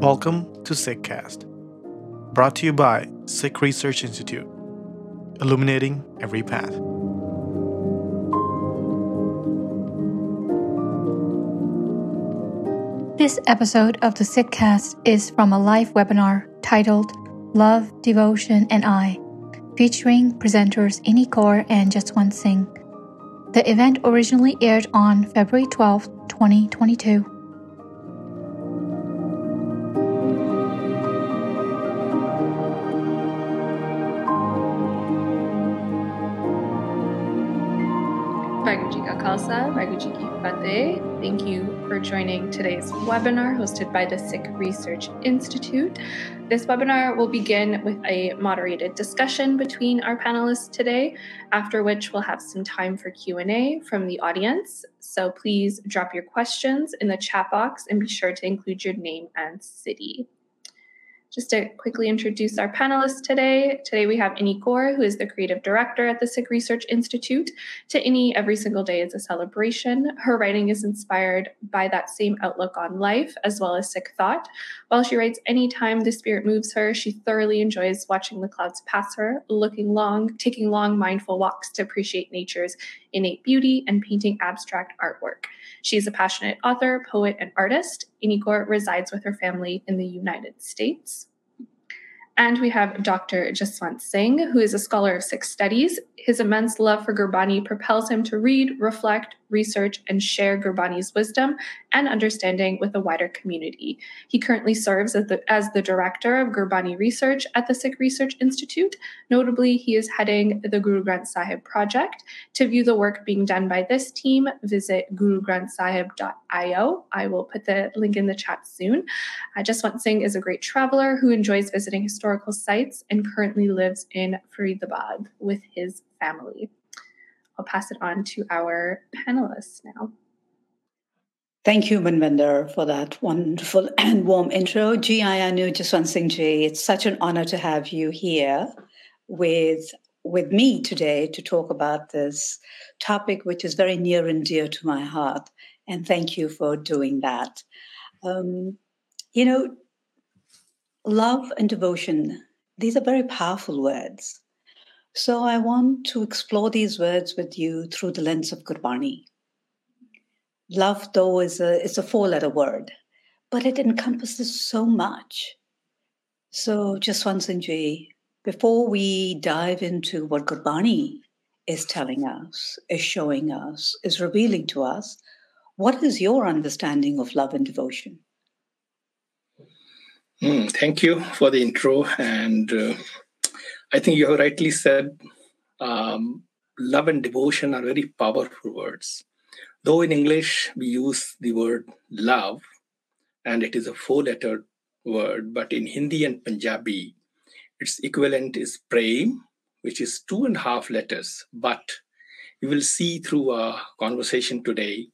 Welcome to Sikh Cast, brought to you by Sikh Research Institute, illuminating every path. This episode of the Sikh Cast is from a live webinar titled Love, Devotion, and I, featuring presenters Inni Kaur and Jaswant Singh. The event originally aired on February 12, 2022. Thank you for joining today's webinar hosted by the Sikh Research Institute. This webinar will begin with a moderated discussion between our panelists today, after which we'll have some time for Q&A from the audience. So please drop your questions in the chat box and be sure to include your name and city. Just to quickly introduce our panelists today. Today we have Inni Kaur, who is the creative director at the Sikh Research Institute. To Inni, every single day is a celebration. Her writing is inspired by that same outlook on life, as well as Sikh thought. While she writes anytime the spirit moves her, she thoroughly enjoys watching the clouds pass her, looking long, taking long mindful walks to appreciate nature's innate beauty, and painting abstract artwork. She is a passionate author, poet, and artist. Inni Kaur resides with her family in the United States. And we have Dr. Jaswant Singh, who is a scholar of Sikh studies. His immense love for Gurbani propels him to read, reflect, research, and share Gurbani's wisdom and understanding with a wider community. He currently serves as the, as the director of Gurbani research at the Sikh Research Institute. Notably, he is heading the Guru Granth Sahib project. To view the work being done by this team, visit gurugranthsahib.io. I will put the link in the chat soon. Uh, Jaswant Singh is a great traveler who enjoys visiting historical sites and currently lives in Faridabad with his family. I'll pass it on to our panelists now. Thank you, Manvinder, for that wonderful and warm intro. Ji Ayanu Jaswant Singh Ji, it's such an honor to have you here with, with me today to talk about this topic, which is very near and dear to my heart. And thank you for doing that. Um, you know, love and devotion, these are very powerful words. So I want to explore these words with you through the lens of Gurbani. Love, though, is a, is a four letter word, but it encompasses so much. So, Jaswant Singh Ji, before we dive into what Gurbani is telling us, is showing us, is revealing to us, what is your understanding of love and devotion? Mm, thank you for the intro. And uh, I think you have rightly said um, love and devotion are very powerful words. Though in English we use the word love, and it is a four letter word, but in Hindi and Punjabi, its equivalent is prem, which is two and a half letters. But you will see through our conversation today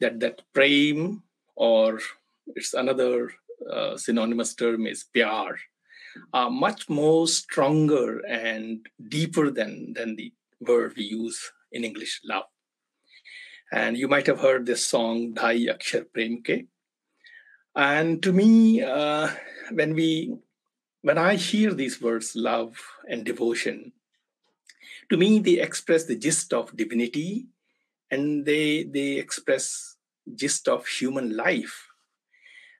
that that prem, or it's another uh, synonymous term, is pyar are much more stronger and deeper than, than the word we use in English, love. And you might have heard this song, Dhai Akshar Prem Ke. And to me, uh, when we when I hear these words, love and devotion, to me they express the gist of divinity and they they express gist of human life.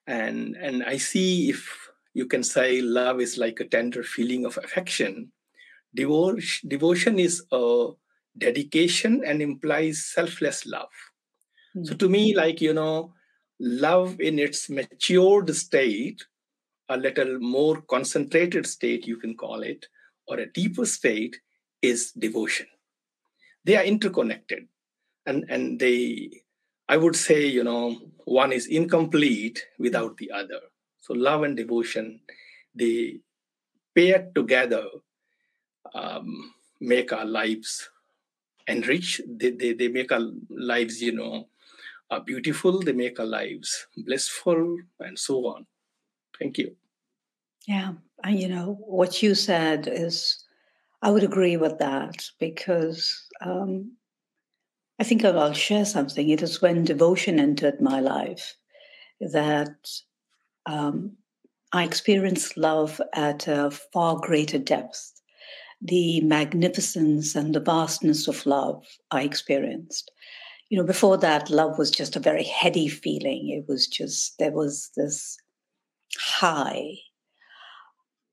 And and I see if you can say love is like a tender feeling of affection. Devotion, devotion is a dedication and implies selfless love. Mm-hmm. So to me, like, you know, love in its matured state, a little more concentrated state, you can call it, or a deeper state, is devotion. They are interconnected. And, and they, I would say, you know, one is incomplete without the other. So love and devotion, they pair together, um, make our lives enrich. They, they, they make our lives, you know, uh, beautiful. They make our lives blissful and so on. Thank you. Yeah. And, you know, what you said is, I would agree with that because um, I think I'll share something. It is when devotion entered my life that um, I experienced love at a far greater depth. The magnificence and the vastness of love I experienced. You know, before that, love was just a very heady feeling. It was just, there was this high,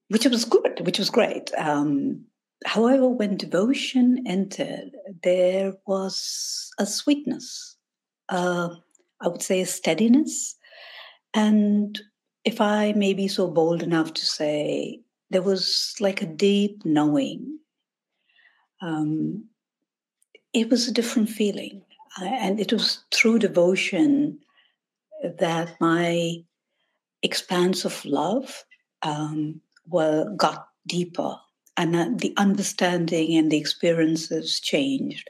which was good, which was great. Um, however, when devotion entered, there was a sweetness, uh, I would say a steadiness, and if I may be so bold enough to say, there was like a deep knowing. Um, it was a different feeling. And it was through devotion that my expanse of love um, were, got deeper and the understanding and the experiences changed.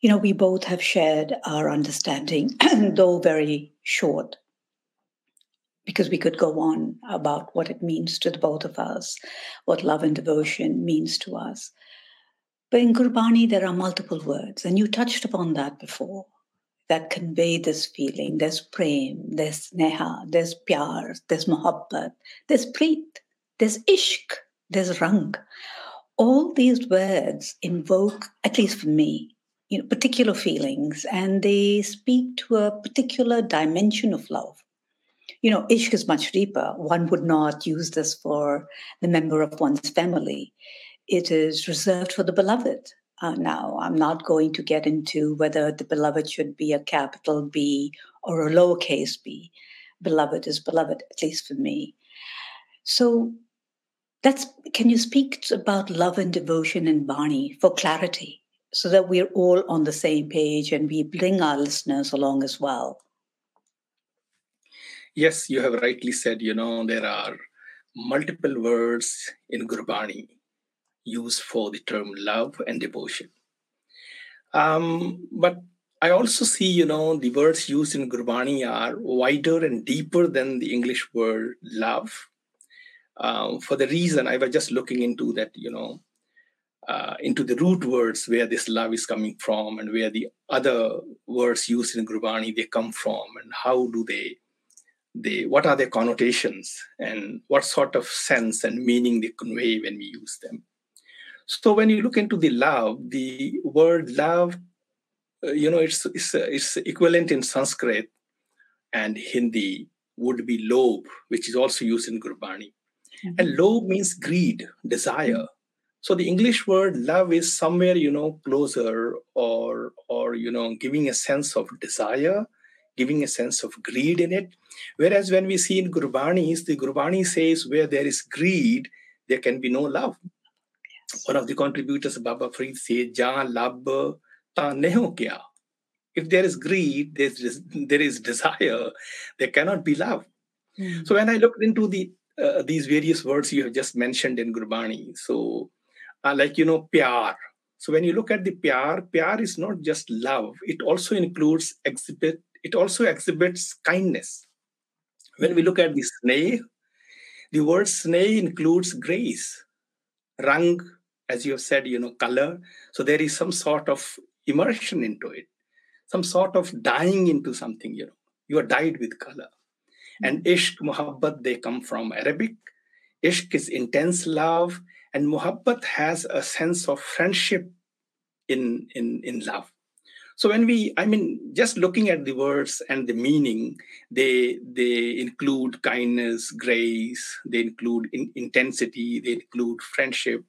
You know, we both have shared our understanding, though very short because we could go on about what it means to the both of us, what love and devotion means to us. But in Gurbani, there are multiple words, and you touched upon that before, that convey this feeling. There's prem, there's neha, there's pyar, there's mohabbat, there's preet, there's ishq, there's rang. All these words invoke, at least for me, you know, particular feelings, and they speak to a particular dimension of love you know, ishq is much deeper. One would not use this for the member of one's family. It is reserved for the beloved. Uh, now, I'm not going to get into whether the beloved should be a capital B or a lowercase b. Beloved is beloved, at least for me. So, that's can you speak about love and devotion in Bani for clarity, so that we're all on the same page and we bring our listeners along as well? Yes, you have rightly said, you know, there are multiple words in Gurbani used for the term love and devotion. Um, but I also see, you know, the words used in Gurbani are wider and deeper than the English word love. Um, for the reason I was just looking into that, you know, uh, into the root words where this love is coming from and where the other words used in Gurbani they come from and how do they they what are their connotations and what sort of sense and meaning they convey when we use them. So when you look into the love the word love uh, you know it's, it's it's equivalent in sanskrit and hindi would be lob which is also used in gurbani. Mm-hmm. and lob means greed desire. So the english word love is somewhere you know closer or or you know giving a sense of desire giving a sense of greed in it. Whereas when we see in Gurbanis, the Gurbani says where there is greed, there can be no love. Yes. One of the contributors, Baba Farid, says, Ja lab ta neho kya. If there is greed, there's, there is desire, there cannot be love. Mm. So when I looked into the uh, these various words you have just mentioned in Gurbani, so uh, like, you know, pyar. So when you look at the pyar, pyar is not just love, it also includes exhibit it also exhibits kindness. When we look at the sneh, the word sneh includes grace, rang, as you have said, you know, color. So there is some sort of immersion into it, some sort of dying into something, you know. You are dyed with color. And ishq, muhabbat, they come from Arabic. Ishq is intense love, and muhabbat has a sense of friendship in, in, in love. So when we, I mean, just looking at the words and the meaning, they they include kindness, grace, they include in, intensity, they include friendship,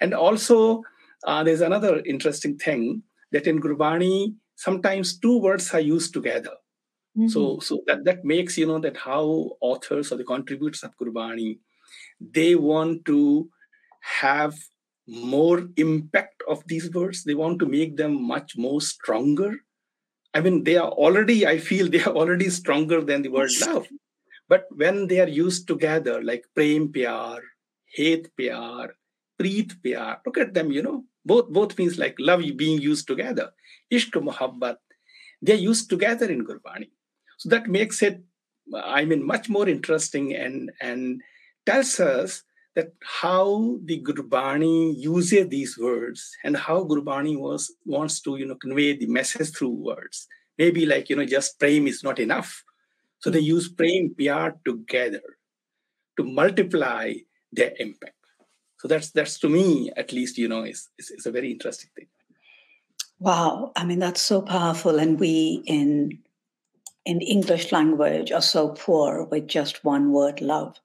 and also uh, there's another interesting thing that in Gurbani sometimes two words are used together. Mm-hmm. So so that that makes you know that how authors or the contributors of Gurbani they want to have more impact of these words. They want to make them much more stronger. I mean they are already i feel they are already stronger than the word love. But when they are used together like prem pyar hate pyar preet pyar look at them you know. Both both means like love being used together. Ishq muhabbat they're used together in gurbani so that makes it i mean much more interesting and and tells us that how the Gurbani uses these words and how Gurbani was wants to you know convey the message through words. Maybe like you know just prem is not enough, so they hmm. use prem pyar together. to multiply their impact. So that's that's to me at least you know is is, is a very interesting thing. Wow, I mean that's so powerful, and we in in English language are so poor with just one word, love,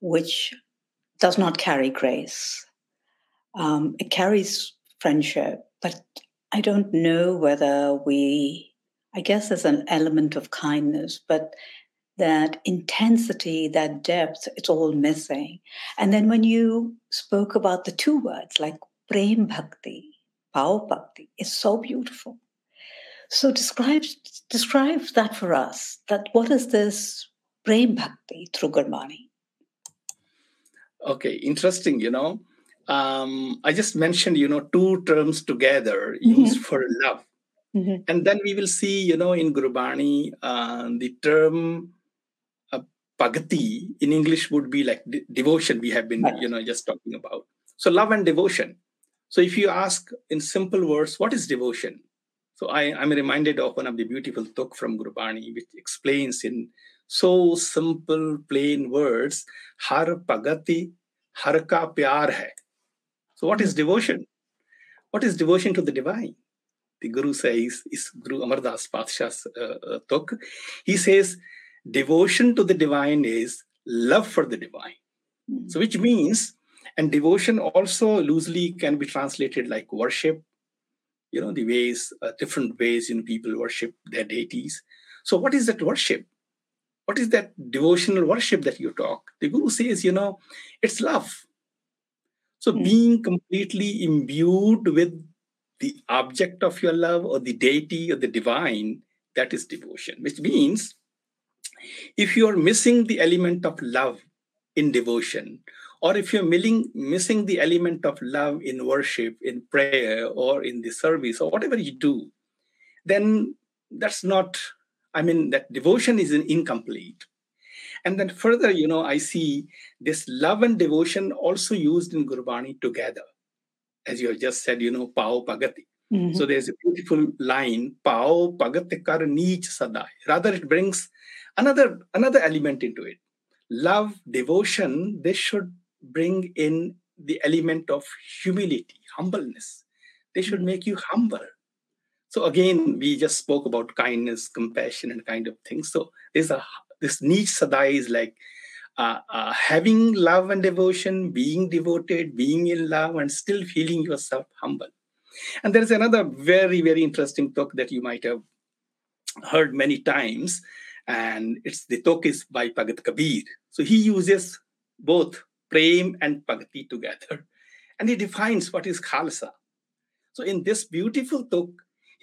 which does not carry grace. Um, it carries friendship, but I don't know whether we. I guess there's an element of kindness, but that intensity, that depth, it's all missing. And then when you spoke about the two words like prem bhakti, bhav bhakti, is so beautiful. So describe describe that for us. That what is this prem bhakti through Gurbani? Okay, interesting. You know, um, I just mentioned you know two terms together used mm-hmm. for love. Mm-hmm. And then we will see, you know, in Gurbani, uh, the term pagati in English would be like de- devotion. We have been, you know, just talking about. So love and devotion. So if you ask in simple words, what is devotion? So I, am reminded of one of the beautiful tuk from Gurbani, which explains in so simple, plain words, har pagati, har ka pyar hai. So what is devotion? What is devotion to the divine? The Guru says, is Guru Amardas Patshah's uh, uh, tuk. He says, devotion to the divine is love for the divine. Mm-hmm. So, which means, and devotion also loosely can be translated like worship, you know, the ways, uh, different ways in people worship their deities. So, what is that worship? What is that devotional worship that you talk? The Guru says, you know, it's love. So, mm-hmm. being completely imbued with the object of your love or the deity or the divine, that is devotion, which means if you are missing the element of love in devotion, or if you're missing the element of love in worship, in prayer, or in the service, or whatever you do, then that's not, I mean, that devotion is incomplete. And then further, you know, I see this love and devotion also used in Gurbani together. As you have just said, you know, Pao Pagati. Mm-hmm. So there's a beautiful line, Pao Pagati Kar Neech Sadai. Rather, it brings another another element into it love devotion this should bring in the element of humility humbleness they should make you humble so again we just spoke about kindness compassion and kind of things so there's a this neech sadai is like uh, uh, having love and devotion being devoted being in love and still feeling yourself humble and there is another very very interesting tuk that you might have heard many times and it's the tuk is by Bhagat Kabir. So he uses both prem and bhakti together, and he defines what is khalsa. So in this beautiful tuk,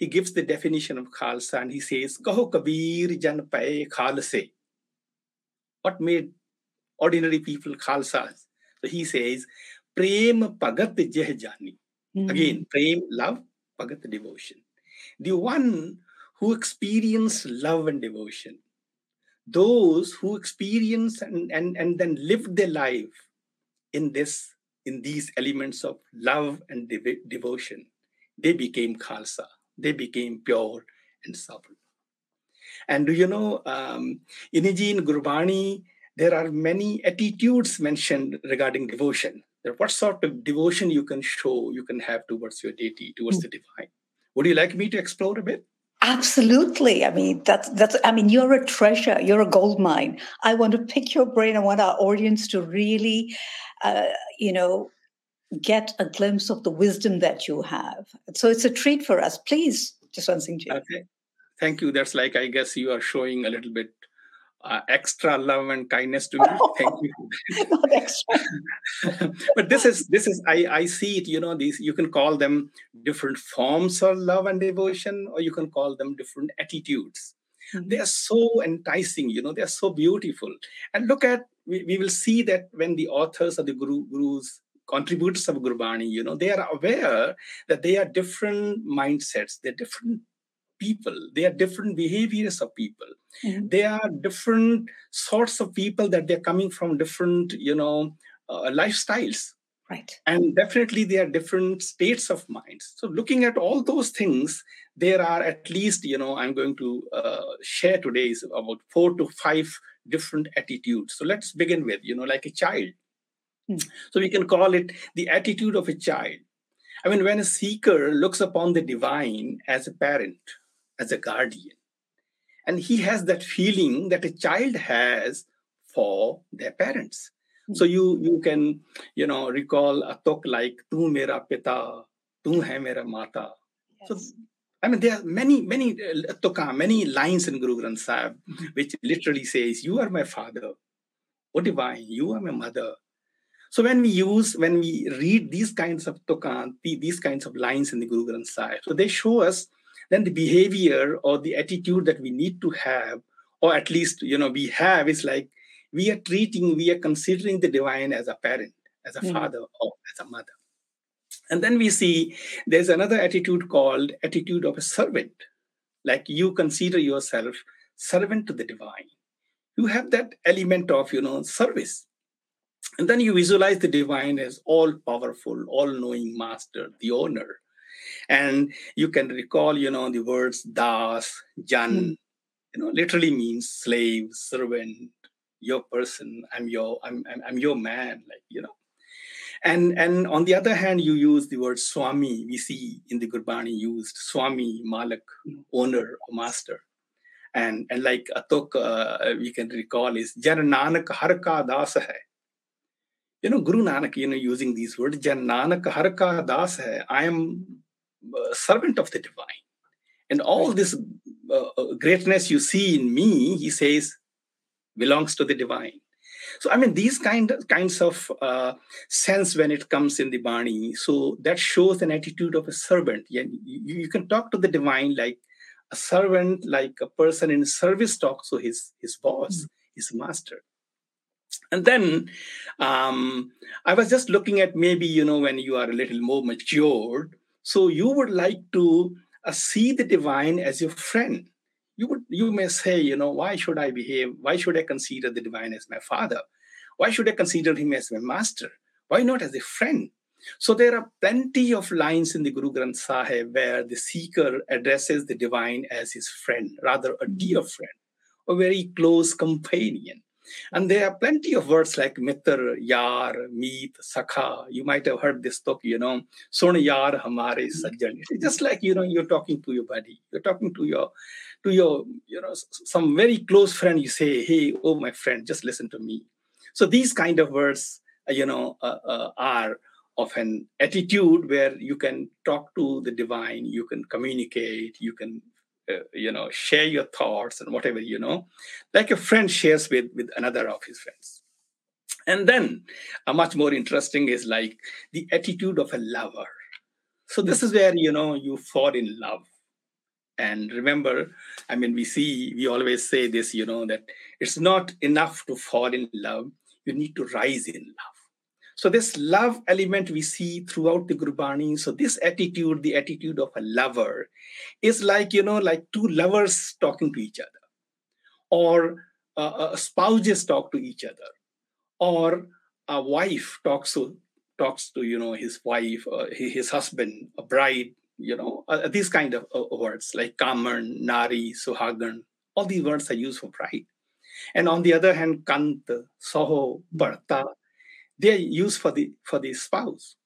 he gives the definition of khalsa, and he says, "Kaho Kabir jan paye khalse." What made ordinary people khalsa? So he says, "Prem pagat jeh jani." Mm-hmm. Again, prem love, pagat devotion. The one who experience love and devotion those who experience and, and, and then live their life in this in these elements of love and de- devotion they became khalsa they became pure and supple and do you know um, in gurbani there are many attitudes mentioned regarding devotion what sort of devotion you can show you can have towards your deity towards mm. the divine would you like me to explore a bit Absolutely. I mean, that's that's. I mean, you're a treasure. You're a gold mine. I want to pick your brain. I want our audience to really, uh, you know, get a glimpse of the wisdom that you have. So it's a treat for us. Please, Jaswant Singh Ji. Okay. Thank you. That's like I guess you are showing a little bit uh, extra love and kindness to me. Thank you. Not extra. but this is this is I I see it. You know these you can call them different forms of love and devotion, or you can call them different attitudes. Mm-hmm. They are so enticing. You know they are so beautiful. And look at we, we will see that when the authors of the guru gurus contributors of Gurbani, you know, they are aware that they are different mindsets, they're different people they are different behaviors of people mm-hmm. they are different sorts of people that they're coming from different you know uh, lifestyles right and definitely there are different states of minds so looking at all those things there are at least you know i'm going to uh, share today is about four to five different attitudes. So let's begin with, you know, like a child. Mm. So we can call it the attitude of a child. I mean, when a seeker looks upon the divine as a parent, as a guardian, and he has that feeling that a child has for their parents. Mm. So you you can you know recall a talk like "Tu mera pita, tu hai mera mata." Yes. So I mean, there are many, many uh, many lines in Guru Granth Sahib, mm-hmm. which literally says, "You are my father, O divine, you are my mother." So when we use, when we read these kinds of tokan, these kinds of lines in the Guru Granth Sahib, so they show us then the behavior or the attitude that we need to have, or at least you know we have, is like we are treating, we are considering the divine as a parent, as a mm. father, or as a mother. And then we see there's another attitude called attitude of a servant. Like you consider yourself servant to the divine. You have that element of, you know, service. And then you visualize the divine as all powerful, all knowing master, the owner. And you can recall, you know, the words das, jan, mm. you know, literally means slave, servant, your person, I'm your, I'm, I'm, I'm your man, like, you know. And, and on the other hand, you use the word Swami. We see in the Gurbani used Swami, Malik, owner, or master. And, and like Atok, uh, we can recall is Jan Nanak Harka Das hai. You know, Guru Nanak, you know, using these words, Jan Nanak Harka Das hai. I am a servant of the divine. And all this uh, uh, greatness you see in me, he says, belongs to the divine. So I mean these kind of, kinds of uh, sense when it comes in the Bani. So that shows an attitude of a servant. You, you can talk to the divine like a servant, like a person in service talks to his his boss, mm-hmm. his master. And then um, I was just looking at maybe you know when you are a little more matured, so you would like to uh, see the divine as your friend. You would you may say you know why should i behave? Why should i consider the divine as my father? Why should i consider him as my master? Why not as a friend? So there are plenty of lines in the guru granth sahib where the seeker addresses the divine as his friend rather a dear friend a very close companion and there are plenty of words like mitar, yar, meet, sakha. You might have heard this talk, you know, sun yar hamare sajjan. It's just like, you know, you're talking to your buddy. You're talking to your, to your, you know, some very close friend. You say, hey, oh, my friend, just listen to me. So these kind of words, uh, you know, uh, uh, are of an attitude where you can talk to the divine, you can communicate, you can uh, you know share your thoughts and whatever you know. Like a friend shares with with another of his friends. And then a much more interesting is like the attitude of a lover. So this is where you know you fall in love. And remember i mean we see we always say this you know that it's not enough to fall in love. You need to rise in love so this love element we see throughout the Gurbani. So this attitude, the attitude of a lover, is like you know, like two lovers talking to each other, or uh, spouses talk to each other, or a wife talks to talks to you know his wife, uh, his husband, a bride. You know uh, these kind of uh, words like kaman, nari, suhagan. All these words are used for bride. And on the other hand, kant, soho, bharta, they are used for the for the spouse.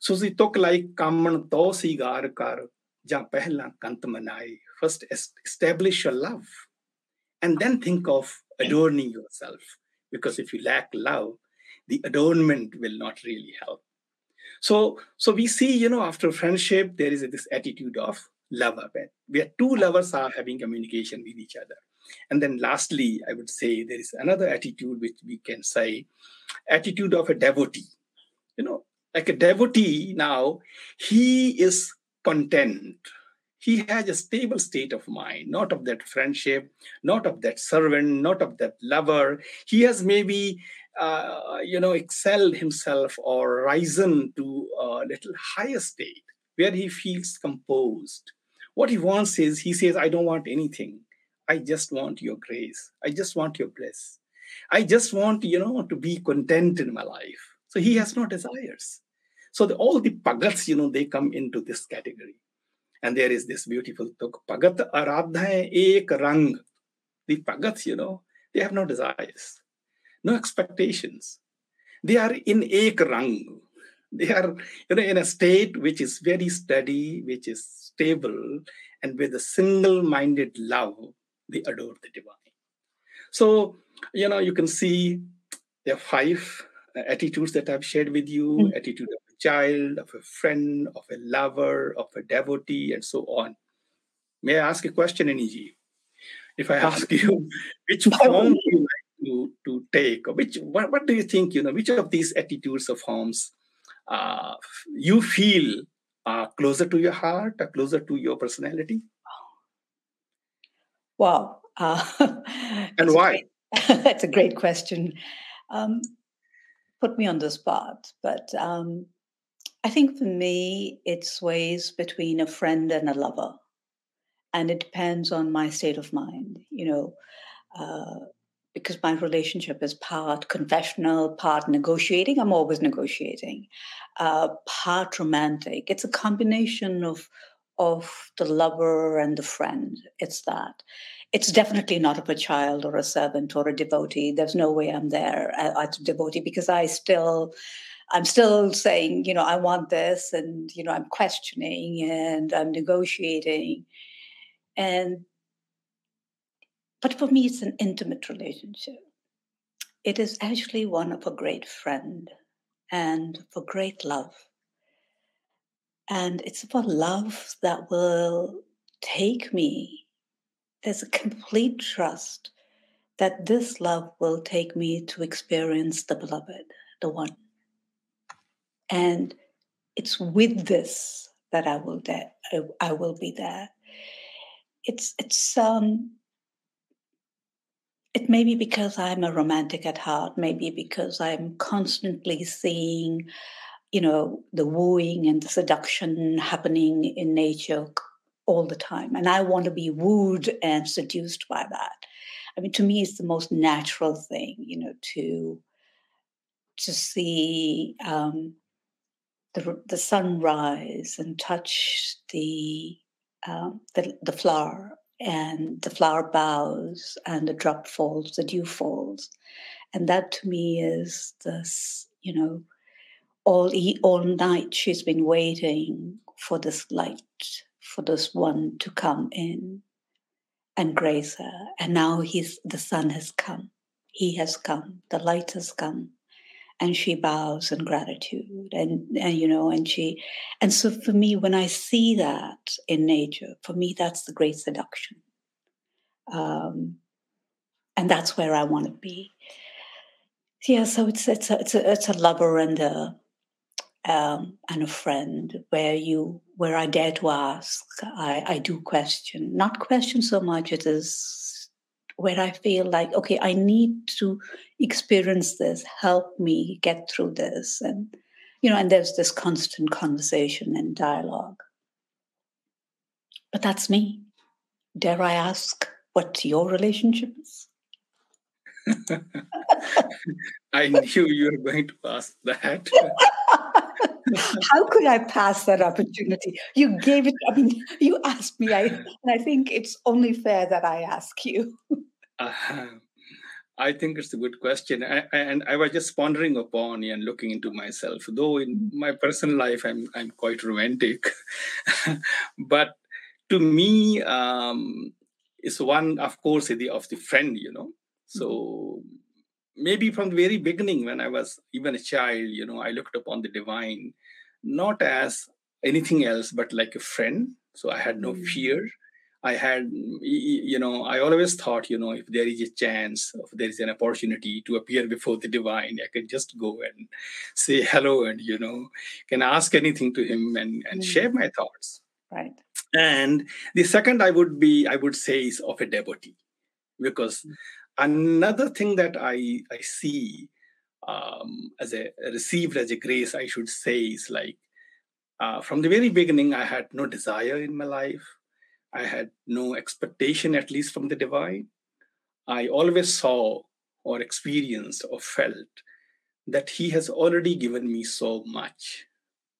So we talk like kaman to sigar kar ja pehla kant manai. First establish your love and then think of adorning yourself. Because if you lack love, the adornment will not really help. So, so we see, you know, after friendship, there is this attitude of lover, where two lovers are having communication with each other. And then lastly, I would say there is another attitude which we can say attitude of a devotee. You know, like a devotee now, he is content. He has a stable state of mind, not of that friendship, not of that servant, not of that lover. He has maybe, uh, you know, excelled himself or risen to a little higher state where he feels composed. What he wants is, he says, I don't want anything. I just want your grace. I just want your bliss. I just want, you know, to be content in my life. So he has no desires. So the, all the pagats, you know, they come into this category. And there is this beautiful tuk, pagat aradha ek rang. The pagats, you know, They have no desires, no expectations. They are in ek rang. They are you know, in a state which is very steady, which is stable, and with a single-minded love, they adore the divine. So, you know, you can see there are five attitudes that I've shared with you mm-hmm. attitude of a child, of a friend, of a lover, of a devotee, and so on. May I ask a question, Inniji? If I ask you which form do you like to, to take, or which what, what do you think, you know, which of these attitudes or forms uh, you feel are closer to your heart or closer to your personality? Wow. Uh, and why? That's a great question. Um, put me on the spot, but um, I think for me, it sways between a friend and a lover. And it depends on my state of mind, you know, uh, because my relationship is part confessional, part negotiating. I'm always negotiating, uh, part romantic. It's a combination of of the lover and the friend. It's that it's definitely not of a child or a servant or a devotee. There's no way I'm there as a devotee because I still, I'm still saying, you know, I want this, and you know, I'm questioning and I'm negotiating, and but for me, it's an intimate relationship. It is actually one of a great friend and for great love. And it's for love that will take me there's a complete trust that this love will take me to experience the beloved, the one. And it's with this that I will de- I, I will be there. It's it's um it may be because I'm a romantic at heart, maybe because I'm constantly seeing, you know, the wooing and the seduction happening in nature all the time. And I want to be wooed and seduced by that. I mean, to me, it's the most natural thing, you know, to to see um, the the sunrise and touch the, uh, the the flower and the flower bows and the drop falls, the dew falls, and that to me is this, you know, all all night she's been waiting for this light for this one to come in and grace her. And now he's the sun has come. He has come. The light has come. And she bows in gratitude. And, and you know, and she and so for me, when I see that in nature, for me that's the great seduction. Um, and that's where I want to be. Yeah, so it's it's a it's a it's a lover and a um, and a friend where you where I dare to ask. I, I do question, not question so much. It is where I feel like okay, I need to experience this. Help me get through this, and you know, and there's this constant conversation and dialogue. But that's me. Dare I ask what your relationship is? I knew you were going to ask that. How could I pass that opportunity? You gave it. I mean, you asked me. I and I think it's only fair that I ask you. Uh, I think it's a good question, I, and I was just pondering upon and looking into myself. Though in mm-hmm. my personal life, I'm I'm quite romantic, but to me, um, it's one, of course, the of the friend. You know, so mm-hmm maybe from the very beginning when i was even a child you know i looked upon the divine not as anything else but like a friend. So i had no mm. fear. I had you know i always thought you know if there is a chance if there is an opportunity to appear before the divine i can just go and say hello and you know can ask anything to him and and mm. share my thoughts. Right. And the second i would be i would say is of a devotee. Because mm another thing that i i see um, as a received as a grace i should say is like uh, from the very beginning i had no desire in my life. I had no expectation at least from the divine. I always saw or experienced or felt that he has already given me so much.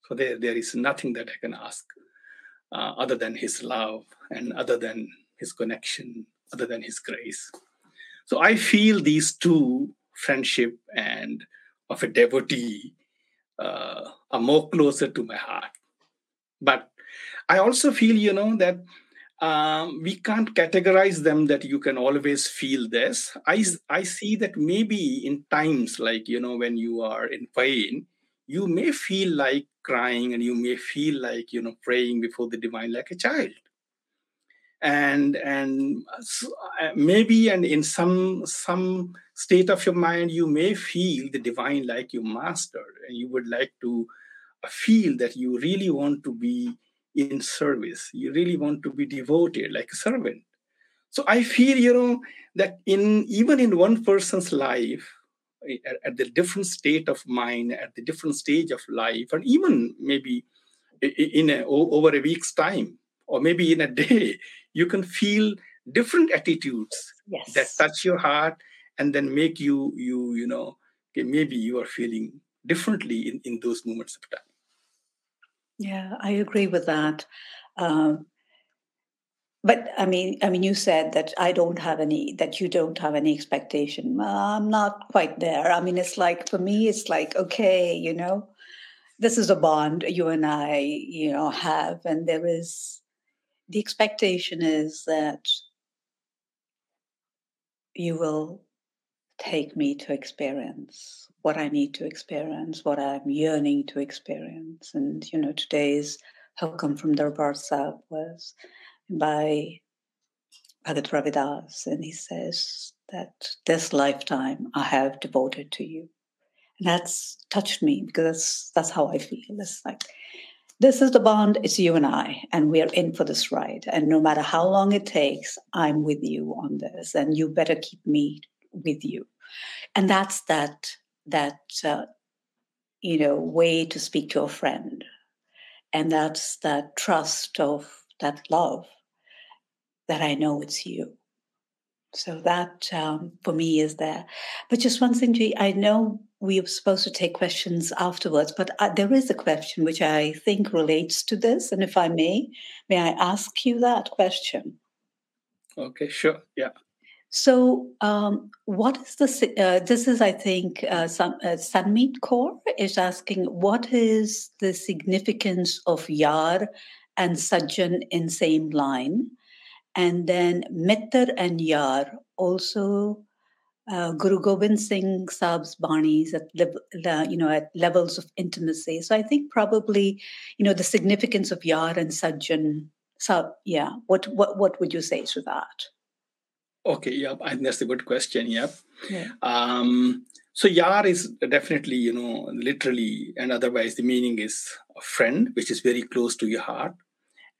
So there, there is nothing that i can ask uh, other than his love and other than his connection other than his grace So I feel these two, friendship and of a devotee, uh, are more closer to my heart. But I also feel, you know, that um, we can't categorize them that you can always feel this. I, I see that maybe in times like, you know, when you are in pain, you may feel like crying and you may feel like, you know, praying before the divine like a child. And and uh, maybe and in some some state of your mind, you may feel the divine like you master, and you would like to feel that you really want to be in service. You really want to be devoted like a servant. So I feel, you know, that in even in one person's life, at, at the different state of mind, at the different stage of life, and even maybe in a, over a week's time, or maybe in a day, you can feel different attitudes yes. that touch your heart and then make you you you know maybe you are feeling differently in, in those moments of time yeah, I agree with that. Um, but I mean, I mean, you said that I don't have any, that you don't have any expectation. I'm not quite there. I mean, it's like for me, it's like okay, you know, this is a bond you and I, you know, have, and there is the expectation is that you will take me to experience what I need to experience, what I'm yearning to experience. And, you know, today's Hukam from Darbar was by Bhagat Ravidas, and he says that this lifetime I have devoted to you. And that's touched me because that's, that's how I feel. It's like, this is the bond, it's you and I, and we're in for this ride. And no matter how long it takes, I'm with you on this, and you better keep me with you. And that's that that uh, you know way to speak to a friend and that's that trust of that love that i know it's you so that um, for me is there but just one thing Ji, i know we are supposed to take questions afterwards but uh, there is a question which i think relates to this and if i may may i ask you that question okay sure yeah so, um, what is the? Uh, this is, I think, uh, some uh, Sunmeet Kaur is asking, what is the significance of Yar and Sajjan in same line, and then Mittar and Yar also. Uh, Guru Gobind Singh Saab's banis at you know at levels of intimacy. So I think probably you know the significance of Yar and Sajjan. So yeah, what what what would you say to that? Okay, yeah, I think that's a good question. Yeah. yeah. Um, so yar is definitely, you know, literally and otherwise the meaning is a friend, which is very close to your heart.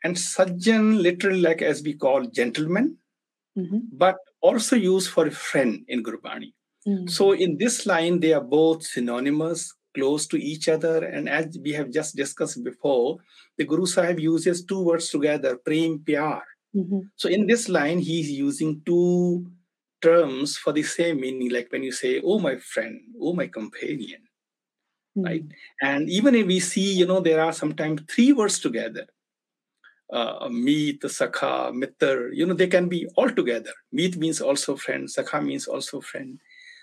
And sajjan, literally like as we call gentleman, mm-hmm. but also used for a friend in Gurbani. Mm-hmm. So in this line, they are both synonymous, close to each other. And as we have just discussed before, the Guru Sahib uses two words together, prem pyar. Mm-hmm. So in this line, he's using two terms for the same meaning, like when you say, "Oh, my friend," "Oh, my companion," mm-hmm. right? And even if we see, you know, there are sometimes three words together. Uh, meet, sakha, mitter, you know, they can be all together. Meet means also friend, sakha means also friend.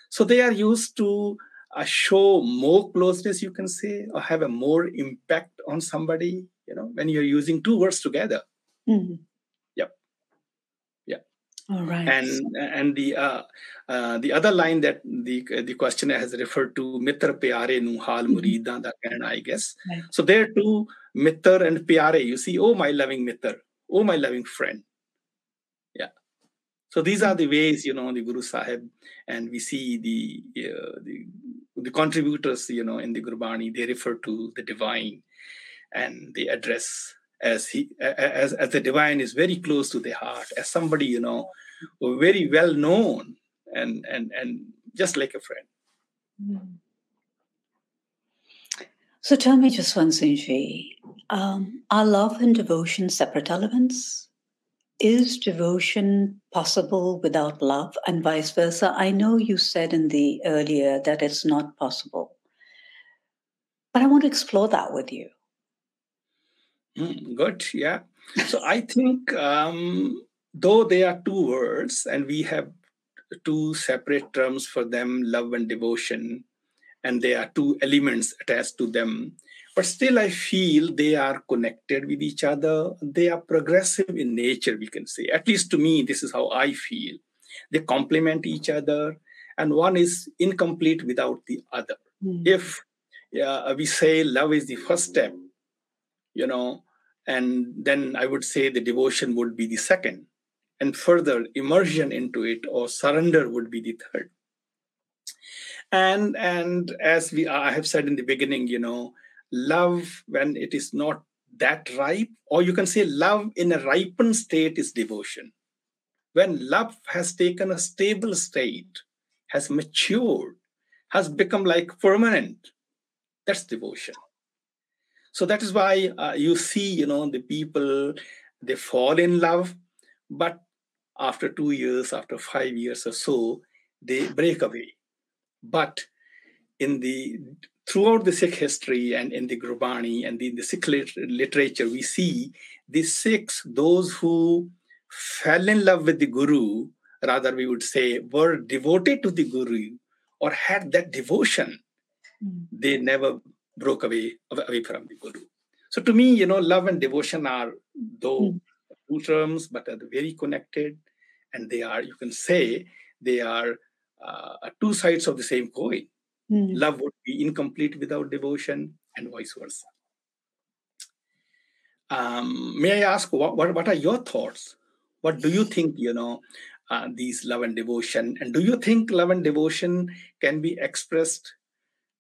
So they are used to uh, show more closeness, you can say, or have a more impact on somebody, you know, when you're using two words together. Mm-hmm. All right. And and the uh, uh, the other line that the the questioner has referred to Mitra Pyare Nuhal Murida da I guess. Right. So there too, Mitra and Pyare, you see, oh my loving Mitra, oh my loving friend. Yeah. So these are the ways, you know, the Guru Sahib, and we see the uh, the the contributors, you know, in the Gurbani, they refer to the divine and they address as he as, as the divine is very close to the heart as somebody you know very well known and and and just like a friend. Mm. so tell me just one thing um, are love and devotion separate elements? Is devotion possible without love and vice versa? I know you said in the earlier that it's not possible. But i want to explore that with you Mm, good. Yeah. So I think um, though they are two words and we have two separate terms for them love and devotion and there are two elements attached to them but still i feel they are connected with each other they are progressive in nature we can say at least to me this is how i feel they complement each other and one is incomplete without the other mm. if uh, we say love is the first step you know and then i would say the devotion would be the second. And further immersion into it or surrender would be the third. And and as we i have said in the beginning you know love when it is not that ripe or you can say love in a ripened state is devotion. When love has taken a stable state has matured has become like permanent that's devotion so that is why uh, you see you know the people they fall in love but after two years, after five years or so, they break away. But in the throughout the Sikh history and in the Gurbani and in the Sikh literature, we see the Sikhs, those who fell in love with the Guru, rather we would say, were devoted to the Guru or had that devotion, mm. they never broke away, away from the Guru. So to me, you know, love and devotion are though mm. two terms, but are very connected and they are you can say they are uh, two sides of the same coin mm. love would be incomplete without devotion and vice versa um, may i ask what, what, what are your thoughts what do you think you know uh, these love and devotion and do you think love and devotion can be expressed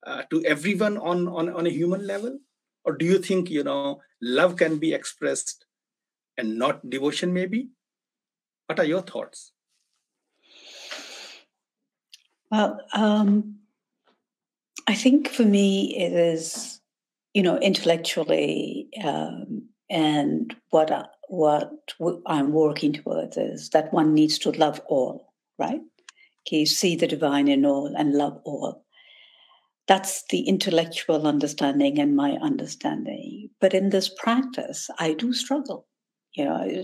uh, to everyone on, on on a human level or do you think you know love can be expressed and not devotion maybe what are your thoughts? Well, um, I think for me it is, you know, intellectually, um, and what I, what I'm working towards is that one needs to love all, right? Okay, see the divine in all and love all. That's the intellectual understanding and my understanding. But in this practice, I do struggle. You know,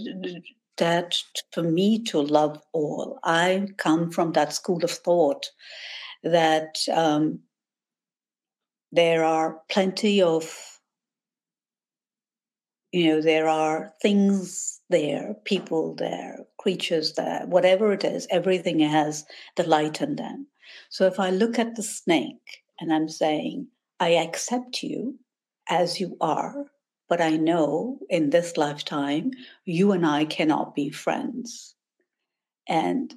that for me to love all, I come from that school of thought that um, there are plenty of, you know, there are things there, people there, creatures there, whatever it is, everything has the light in them. So if I look at the snake and I'm saying, I accept you as you are, but I know in this lifetime, you and I cannot be friends. And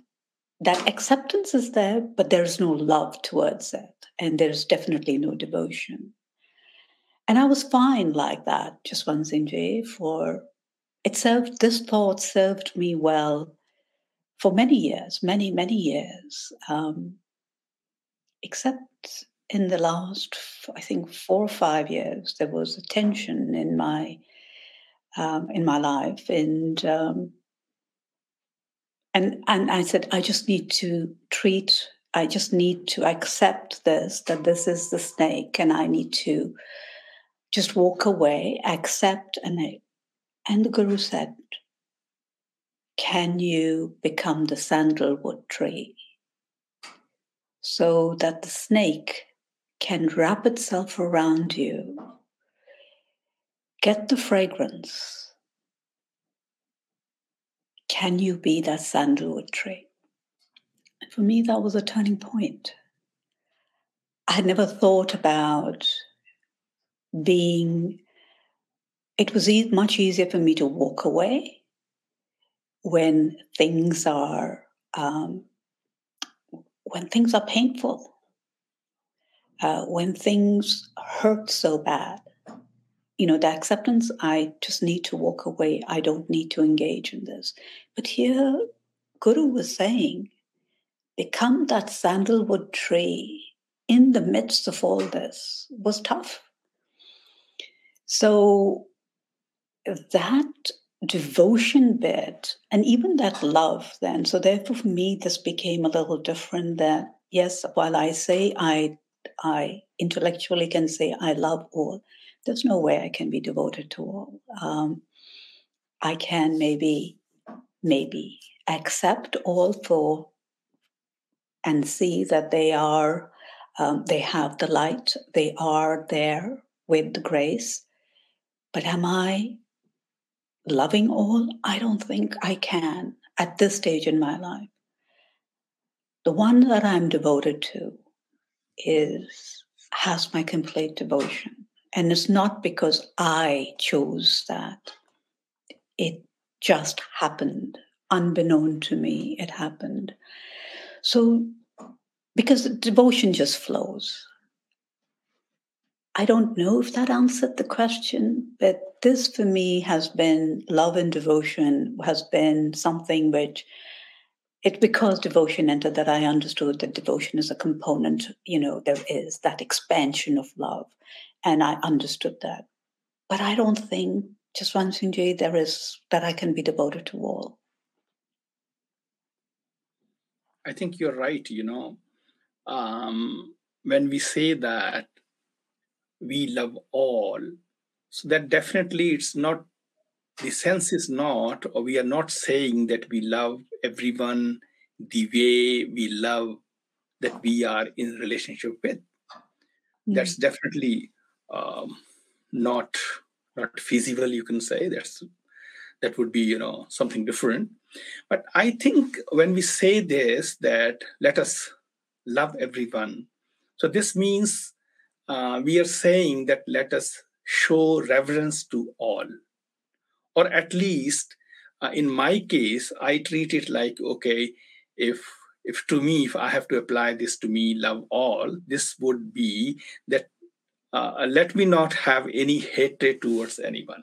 that acceptance is there, but there's no love towards it. And there's definitely no devotion. And I was fine like that, just Jaswant Singh for it served, this thought served me well for many years, many, many years. Um, except in the last, I think, four or five years, there was a tension in my um, in my life, and um, and and I said, I just need to treat. I just need to accept this that this is the snake, and I need to just walk away, accept, and I, and the guru said, "Can you become the sandalwood tree?" so that the snake can wrap itself around you. Get the fragrance. Can you be that sandalwood tree? For me, that was a turning point. I had never thought about being, it was e- much easier for me to walk away when things are um, when things are painful uh, when things hurt so bad, you know, the acceptance, I just need to walk away. I don't need to engage in this. But here, Guru was saying, become that sandalwood tree in the midst of all this was tough. So that devotion bit and even that love then so therefore for me this became a little different that yes while i say i I intellectually can say I love all, there's no way I can be devoted to all. Um, I can maybe, maybe accept all for and see that they are, um, they have the light, they are there with grace. But am I loving all? I don't think I can at this stage in my life. The one that I'm devoted to is has my complete devotion. And it's not because I chose that. It just happened. Unbeknown to me, it happened. So, because devotion just flows. I don't know if that answered the question, but this for me has been love and devotion has been something which it's because devotion entered that I understood that devotion is a component, you know, there is that expansion of love. And I understood that. But I don't think, Jaswant Singh Ji, there is that I can be devoted to all. I think you're right. You know, um, when we say that we love all, so that definitely it's not the sense is not, or we are not saying that we love everyone the way we love that we are in relationship with. Mm. That's definitely um, not not feasible. You can say that's that would be you know something different. But I think when we say this, that let us love everyone. So this means uh, we are saying that let us show reverence to all or at least uh, in my case i treat it like okay if if to me if i have to apply this to me love all this would be that uh, let me not have any hatred towards anyone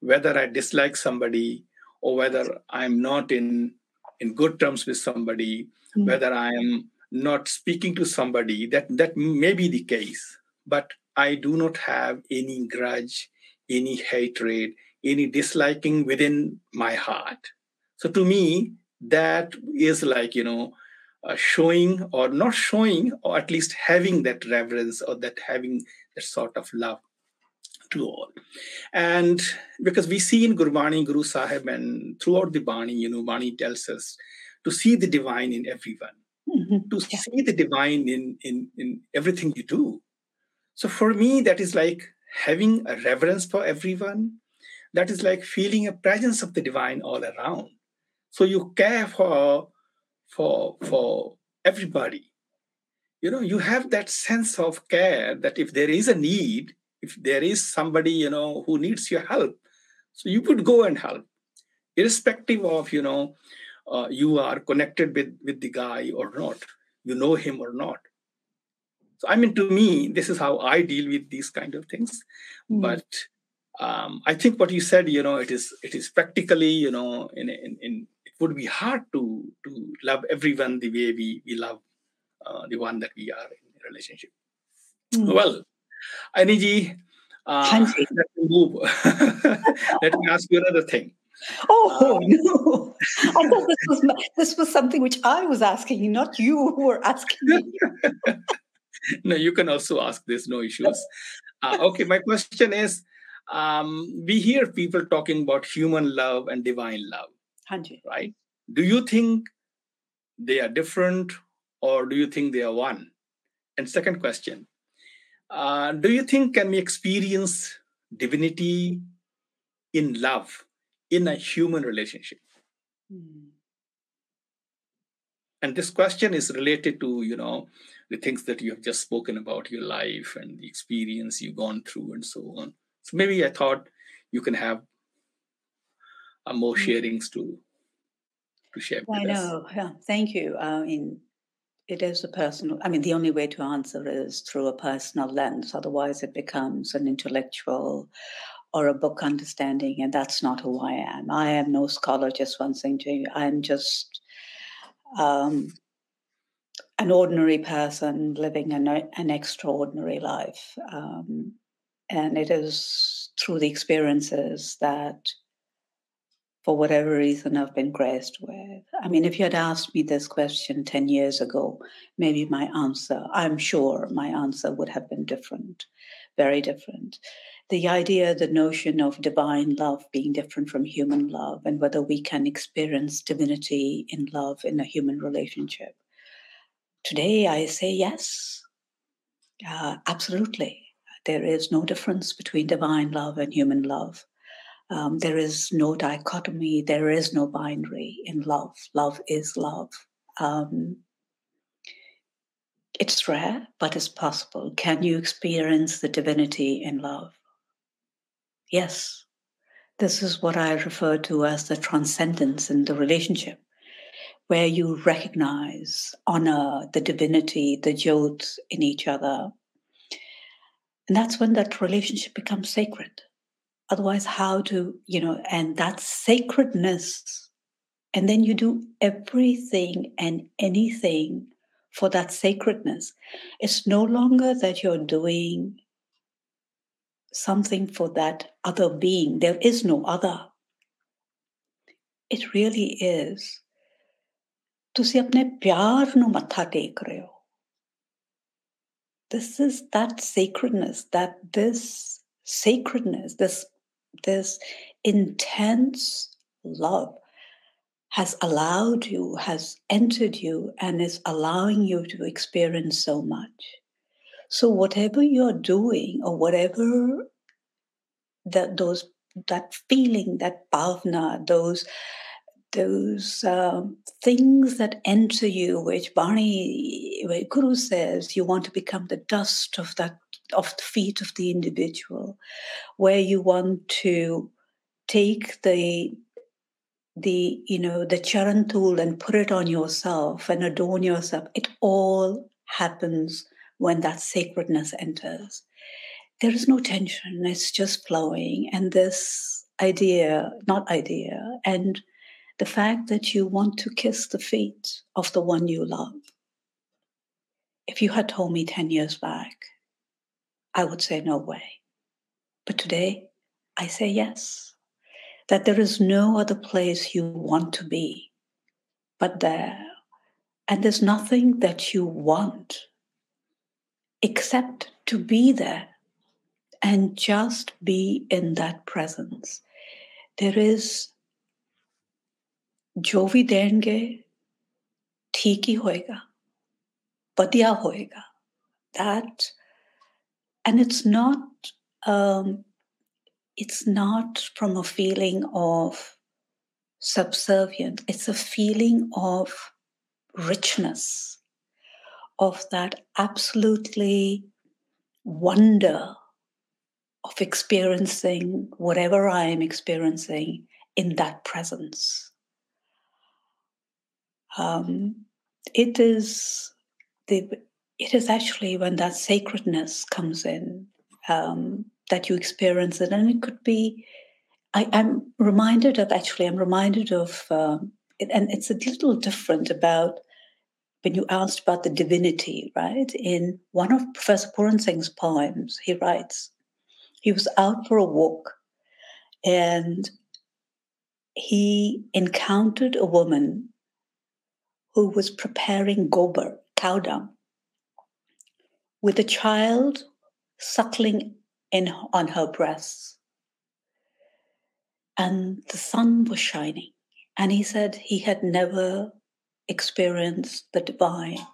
whether i dislike somebody or whether i'm not in in good terms with somebody mm-hmm. whether i am not speaking to somebody that that may be the case but i do not have any grudge any hatred any disliking within my heart. So to me, that is like, you know, uh, showing or not showing, or at least having that reverence or that having that sort of love to all. And because we see in Gurbani, Guru Sahib, and throughout the Bani, you know, Bani tells us to see the divine in everyone, mm-hmm. to yeah. see the divine in, in, in everything you do. So for me, that is like having a reverence for everyone, that is like feeling a presence of the divine all around. So you care for for for everybody. You know you have that sense of care that if there is a need if there is somebody you know who needs your help so you would go and help. Irrespective of you know uh, you are connected with with the guy or not you know him or not. So i mean to me this is how i deal with these kind of things. Mm. but um, I think what you said, you know, it is it is practically, you know, in, in, in it would be hard to to love everyone the way we we love uh, the one that we are in a relationship. Mm. Well, Inniji, uh, let me move. let me ask you another thing. Oh um, no! I thought this was this was something which I was asking, not you who were asking me. no, you can also ask. There's no issues. Uh, okay, my question is um, we hear people talking about human love and divine love. Right? Do you think they are different or do you think they are one? And second question uh, Do you think can we experience divinity in love in a human relationship? Hmm. And this question is related to, you know, the things that you have just spoken about your life and the experience you've gone through and so on. So maybe I thought you can have uh, more mm. sharings to to share. I know. Us. Yeah. Thank you. I mean, it is a personal. I mean, the only way to answer is through a personal lens. Otherwise, it becomes an intellectual or a book understanding, and that's not who I am. I am no scholar. Just one thing to you. I'm just. Um, an ordinary person living an, an extraordinary life. Um, and it is through the experiences that, for whatever reason, I've been graced with. I mean, if you had asked me this question 10 years ago, maybe my answer, I'm sure my answer would have been different, very different. The idea, the notion of divine love being different from human love, and whether we can experience divinity in love in a human relationship. today I say yes. Uh, absolutely. There is no difference between divine love and human love. Um, there is no dichotomy, there is no binary in love. Love is love. Um, it's rare, but it's possible. Can you experience the divinity in love? Yes. This is what I refer to as the transcendence in the relationship, where you recognize, honor the divinity, the jyots in each other. And that's when that relationship becomes sacred. Otherwise, how to, you know, and that sacredness, and then you do everything and anything for that sacredness. It's no longer that you're doing something for that other being. There is no other. It really is. ਤੁਸੀਂ ਆਪਣੇ ਪਿਆਰ ਨੂੰ ਮੱਥਾ ਟੇਕ ਰਹੇ ਹੋ this is that sacredness that this sacredness this this intense love has allowed you has entered you and is allowing you to experience so much. So whatever you're doing or whatever that those that feeling, that bhavna, those those um, things that enter you, which Bani, where Guru says, you want to become the dust of that of the feet of the individual, where you want to take the the you know the charan tool and put it on yourself and adorn yourself. It all happens when that sacredness enters. There is no tension, it's just flowing. And this idea, not idea, and the fact that you want to kiss the feet of the one you love. If you had told me 10 years back, I would say no way. But today, I say yes. That there is no other place you want to be but there. And there's nothing that you want except to be there and just be in that presence. There is जो भी देंगे ठीक ही होएगा बढ़िया होएगा। That and it's not um, it's not from a feeling of subservience it's a feeling of richness of that absolutely wonder of experiencing whatever i am experiencing in that presence. Um, it is the it is actually when that sacredness comes in um, that you experience it, and it could be. I, am reminded of actually. I'm reminded of, um, it, and it's a little different about when you asked about the divinity, right? In one of Professor Puran Singh's poems, he writes, he was out for a walk and he encountered a woman who was preparing gobar, cow dung, with a child suckling in on her breasts. And the sun was shining. And he said he had never experienced the divine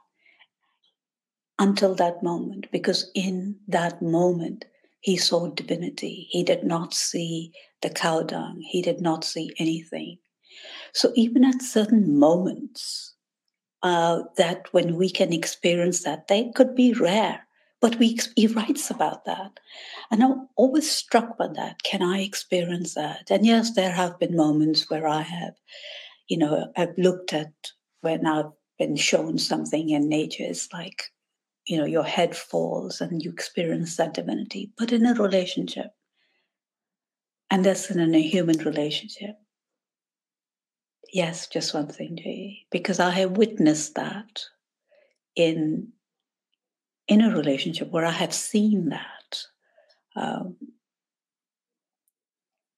until that moment, because in that moment, he saw divinity. He did not see the cow dung, he did not see anything. So, even at certain moments, uh, that when we can experience that, they could be rare, but we, he writes about that. And I'm always struck by that. Can I experience that? And yes, there have been moments where I have, you know, I've looked at when I've been shown something in nature, it's like, you know, your head falls and you experience that divinity. But in a relationship, and that's in a human relationship, yes, Jaswant Singh Ji, because I have witnessed that in in a relationship where I have seen that, um,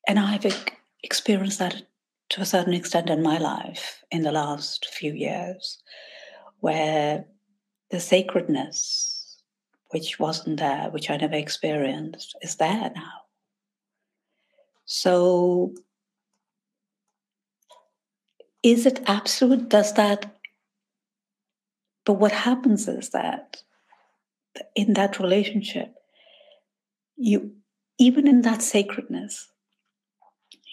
and I have experienced that to a certain extent in my life in the last few years, where the sacredness, which wasn't there, which I never experienced, is there now. So, is it absolute? Does that but what happens is that in that relationship, you, even in that sacredness,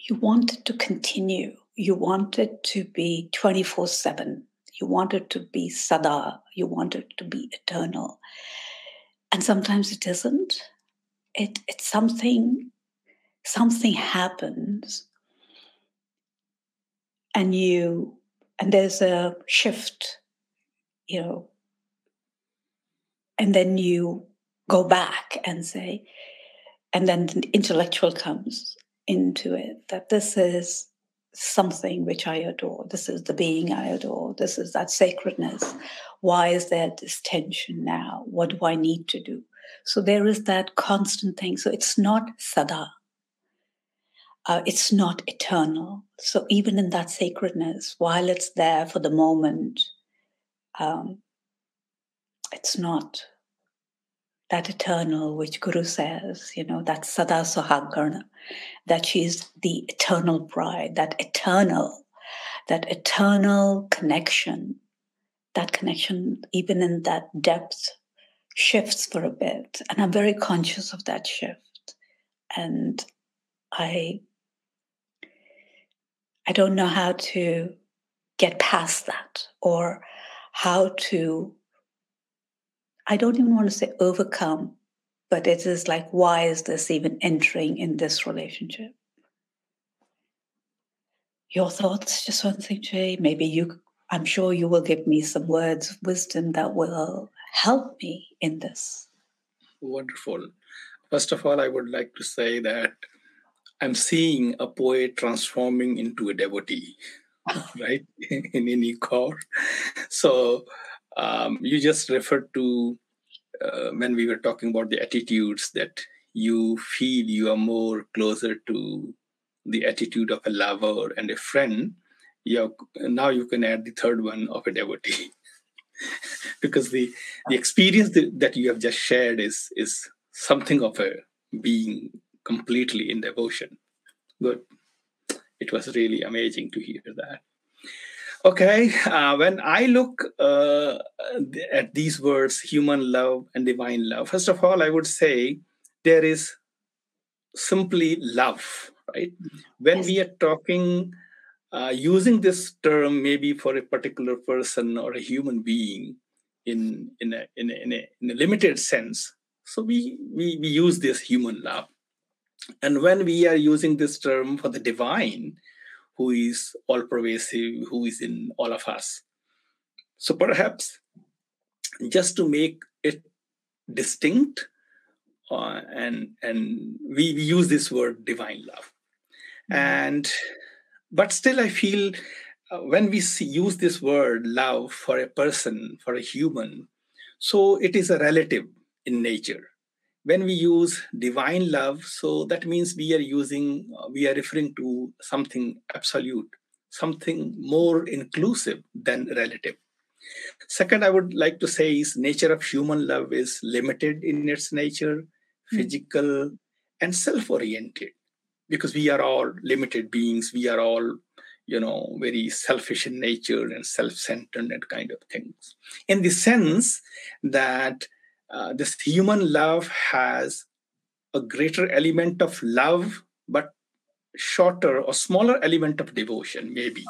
you want it to continue. You want it to be 24 7. You want it to be sada. You want it to be eternal. And sometimes it isn't. It, it's something, something happens and you, and there's a shift, you know, and then you go back and say, and then the intellectual comes into it that this is something which I adore. This is the being I adore. This is that sacredness. Why is there this tension now? What do I need to do? So there is that constant thing. So it's not sada. Uh, it's not eternal. So even in that sacredness, while it's there for the moment, um, it's not that eternal which Guru says, you know, that Sada Suhagan, that she is the eternal bride, that eternal, that eternal connection, that connection, even in that depth, shifts for a bit. And I'm very conscious of that shift. And I I don't know how to get past that or how to I don't even want to say overcome, but it is like, why is this even entering in this relationship? Your thoughts, Jaswant Singh Ji. Maybe you, I'm sure you will give me some words of wisdom that will help me in this. Wonderful. First of all, I would like to say that I'm seeing a poet transforming into a devotee, right? in Inni Kaur. So um, you just referred to uh, when we were talking about the attitudes that you feel you are more closer to the attitude of a lover and a friend you now you can add the third one of a devotee because the the experience that, that you have just shared is is something of a being completely in devotion good it was really amazing to hear that Okay, uh, when I look uh, at these words, human love and divine love, first of all, I would say there is simply love, right? When yes. we are talking, uh, using this term maybe for a particular person or a human being in, in, a, in, a, in, a, in a limited sense, so we, we, we use this human love. And when we are using this term for the divine, who is all pervasive, who is in all of us. So perhaps just to make it distinct, uh, and and we, we use this word divine love, mm-hmm. and but still I feel uh, when we see, use this word love for a person, for a human, so it is a relative in nature when we use divine love so that means we are using uh, we are referring to something absolute something more inclusive than relative. Second i would like to say is nature of human love is limited in its nature hmm. physical and self-oriented because we are all limited beings. We are all you know very selfish in nature and self-centered and kind of things. In the sense that uh, this human love has a greater element of love, but shorter or smaller element of devotion, maybe.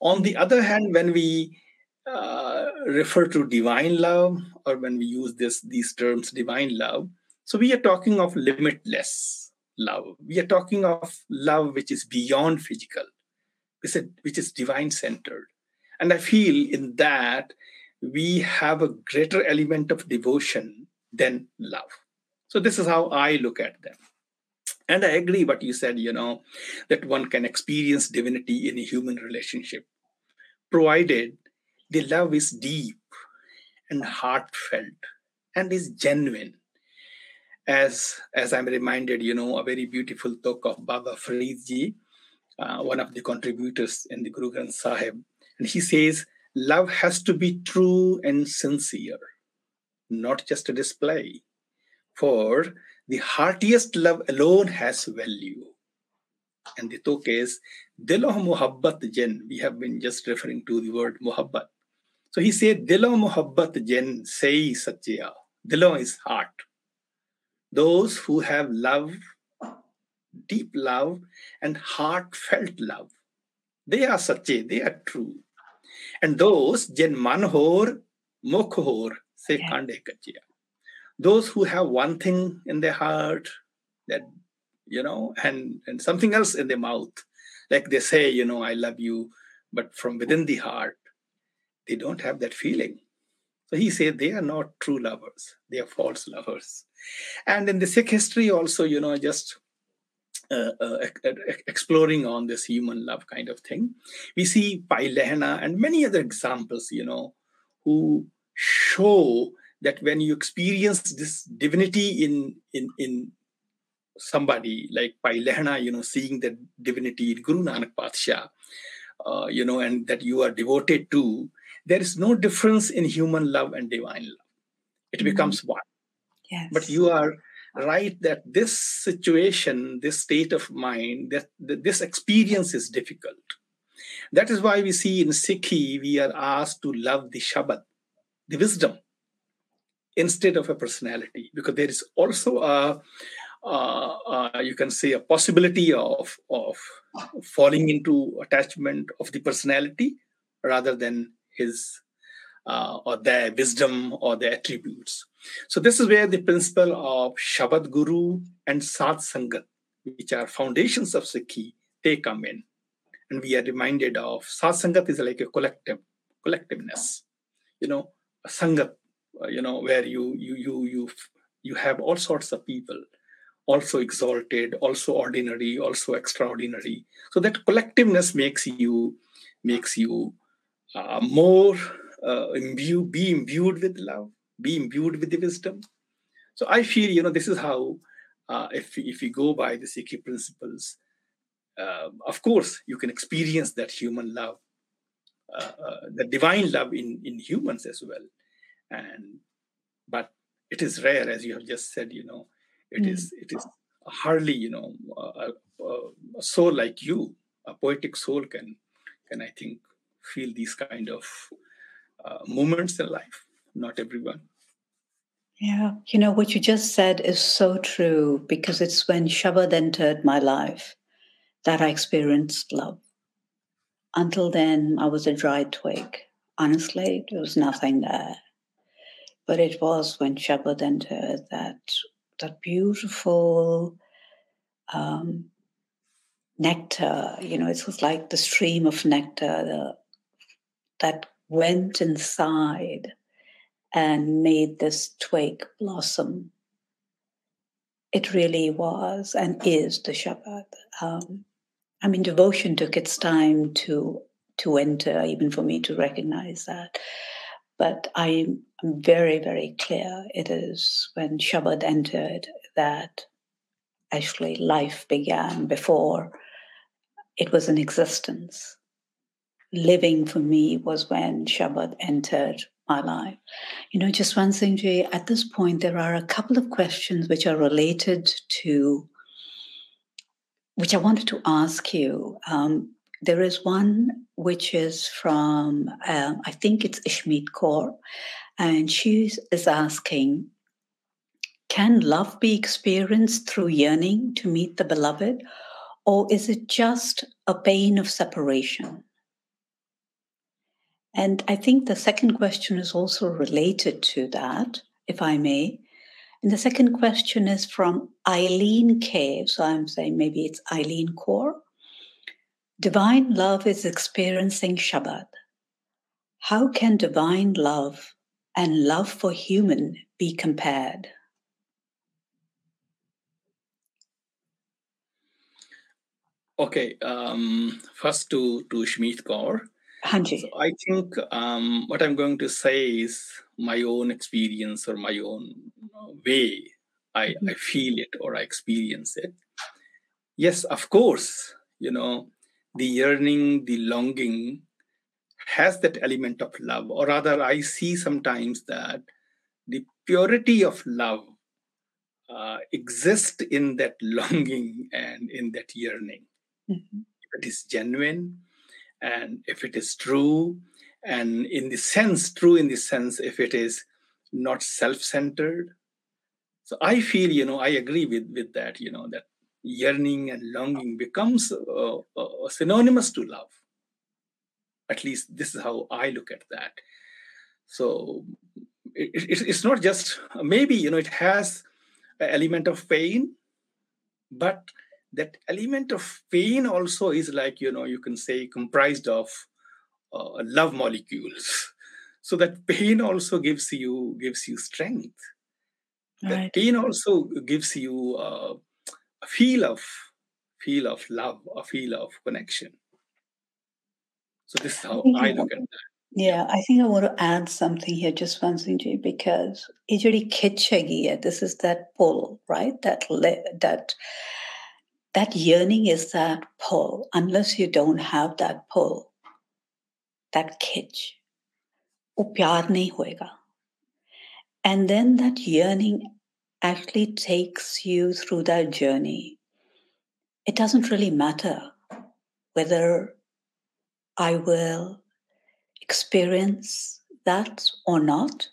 On the other hand, when we uh, refer to divine love, or when we use this these terms, divine love, so we are talking of limitless love. We are talking of love which is beyond physical, which is divine centered. And I feel in that we have a greater element of devotion than love. So this is how I look at them. And I agree what you said, you know, that one can experience divinity in a human relationship, provided the love is deep and heartfelt and is genuine. As, as I'm reminded, you know, a very beautiful talk of Baba Faridji, uh, one of the contributors in the Guru Granth Sahib, and he says, love has to be true and sincere, not just a display. For the heartiest love alone has value. And the talk is Diloh Muhabbat Jen. We have been just referring to the word Muhabbat. So he said, Dilo muhabbat jen say satya. Dilo is heart. Those who have love, deep love, and heartfelt love, they are satya, they are true. And those jen manhor mokhor se kande kachya. Those who have one thing in their heart, that you know, and and something else in their mouth, like they say, you know, I love you, but from within the heart, they don't have that feeling. So he said they are not true lovers; they are false lovers. And in the Sikh history, also, you know, just uh, uh, exploring on this human love kind of thing. We see Bhai Lehna and many other examples, you know, who show that when you experience this divinity in in in somebody like Bhai Lehna, you know, seeing that divinity in Guru Nanak Patshah, uh, you know, and that you are devoted to, there is no difference in human love and divine love. It mm-hmm. becomes one. Yes. But you are right that this situation, this state of mind, that, that this experience is difficult. That is why we see in Sikhi, we are asked to love the Shabad, the wisdom, instead of a personality, because there is also a you can say a possibility of of falling into attachment of the personality rather than his uh, or their wisdom or their attributes. So this is where the principle of Shabad Guru and Sat Sangat, which are foundations of Sikhi, they come in. And we are reminded of Sat Sangat is like a collective, collectiveness. You know, a Sangat, uh, you know, where you you you you you have all sorts of people also exalted, also ordinary, also extraordinary. So that collectiveness makes you makes you uh, more uh, imbue, be imbued with love, be imbued with the wisdom. So I feel you know this is how uh, if if we go by the Sikhi principles, uh, of course you can experience that human love, uh, uh, the divine love in in humans as well, and but it is rare as you have just said you know it mm. is it is hardly you know a, a, soul like you, a poetic soul can can I think feel these kind of uh, moments in life. Not everyone. Yeah, you know what you just said is so true because it's when Shabad entered my life that I experienced love. Until then, I was a dry twig. Honestly, there was nothing there. But it was when Shabad entered that that beautiful um, nectar. You know, it was like the stream of nectar that went inside and made this twig blossom. It really was and is the Shabad. Um, I mean, devotion took its time to to enter, even for me to recognize that. But I'm very, very clear it is when Shabad entered that actually life began before it was an existence. Living for me was when Shabad entered my life. You know, Jaswant Singh Ji, at this point, there are a couple of questions which are related to, which I wanted to ask you. Um, there is one which is from, um, I think it's Ishmeet Kaur, and she is asking Can love be experienced through yearning to meet the beloved, or is it just a pain of separation? And I think the second question is also related to that, if I may. And the second question is from Eileen K. So I'm saying maybe it's Eileen Kaur. Divine love is experiencing Shabad. How can divine love and love for human be compared? Okay, um, first to, to Shmeet Kaur. Hanji. So I think um, what I'm going to say is my own experience or my own way I, mm-hmm. I feel it or I experience it. Yes, of course, you know, the yearning, the longing has that element of love, or rather, I see sometimes that the purity of love uh, exists in that longing and in that yearning. Mm-hmm. If it is genuine and if it is true, and in the sense, true in the sense, if it is not self-centered. So I feel, you know, I agree with with that, you know, that yearning and longing becomes uh, uh, synonymous to love. At least this is how I look at that. So it, it, it's not just maybe you know it has an element of pain, but that element of pain also is like you know you can say comprised of uh, love molecules. So that pain also gives you gives you strength. Right. that pain also gives you uh, a feel of feel of love a feel of connection. So this is how i look at that. Yeah, I think I want to add something here, Jaswant Singh Ji, because ijadi kitchagi, this is that pull, right? That that that yearning is that pull. Unless you don't have that pull, that kitch, वो प्यार नहीं होएगा. And then that yearning actually takes you through that journey. It doesn't really matter whether I will experience that or not.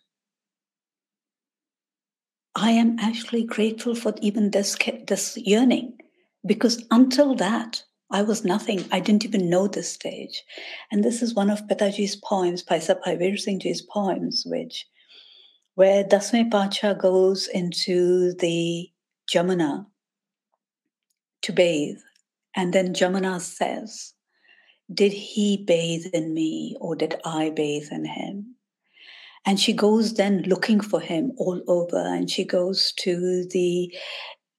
I am actually grateful for even this, this yearning because until that, I was nothing. I didn't even know this stage. And this is one of Pitaji's poems, Paisa Bhai Singh poems, which where Dasme Patshah goes into the Jamuna to bathe. And then Jamuna says, Did he bathe in me or did I bathe in him? And she goes then looking for him all over, and she goes to the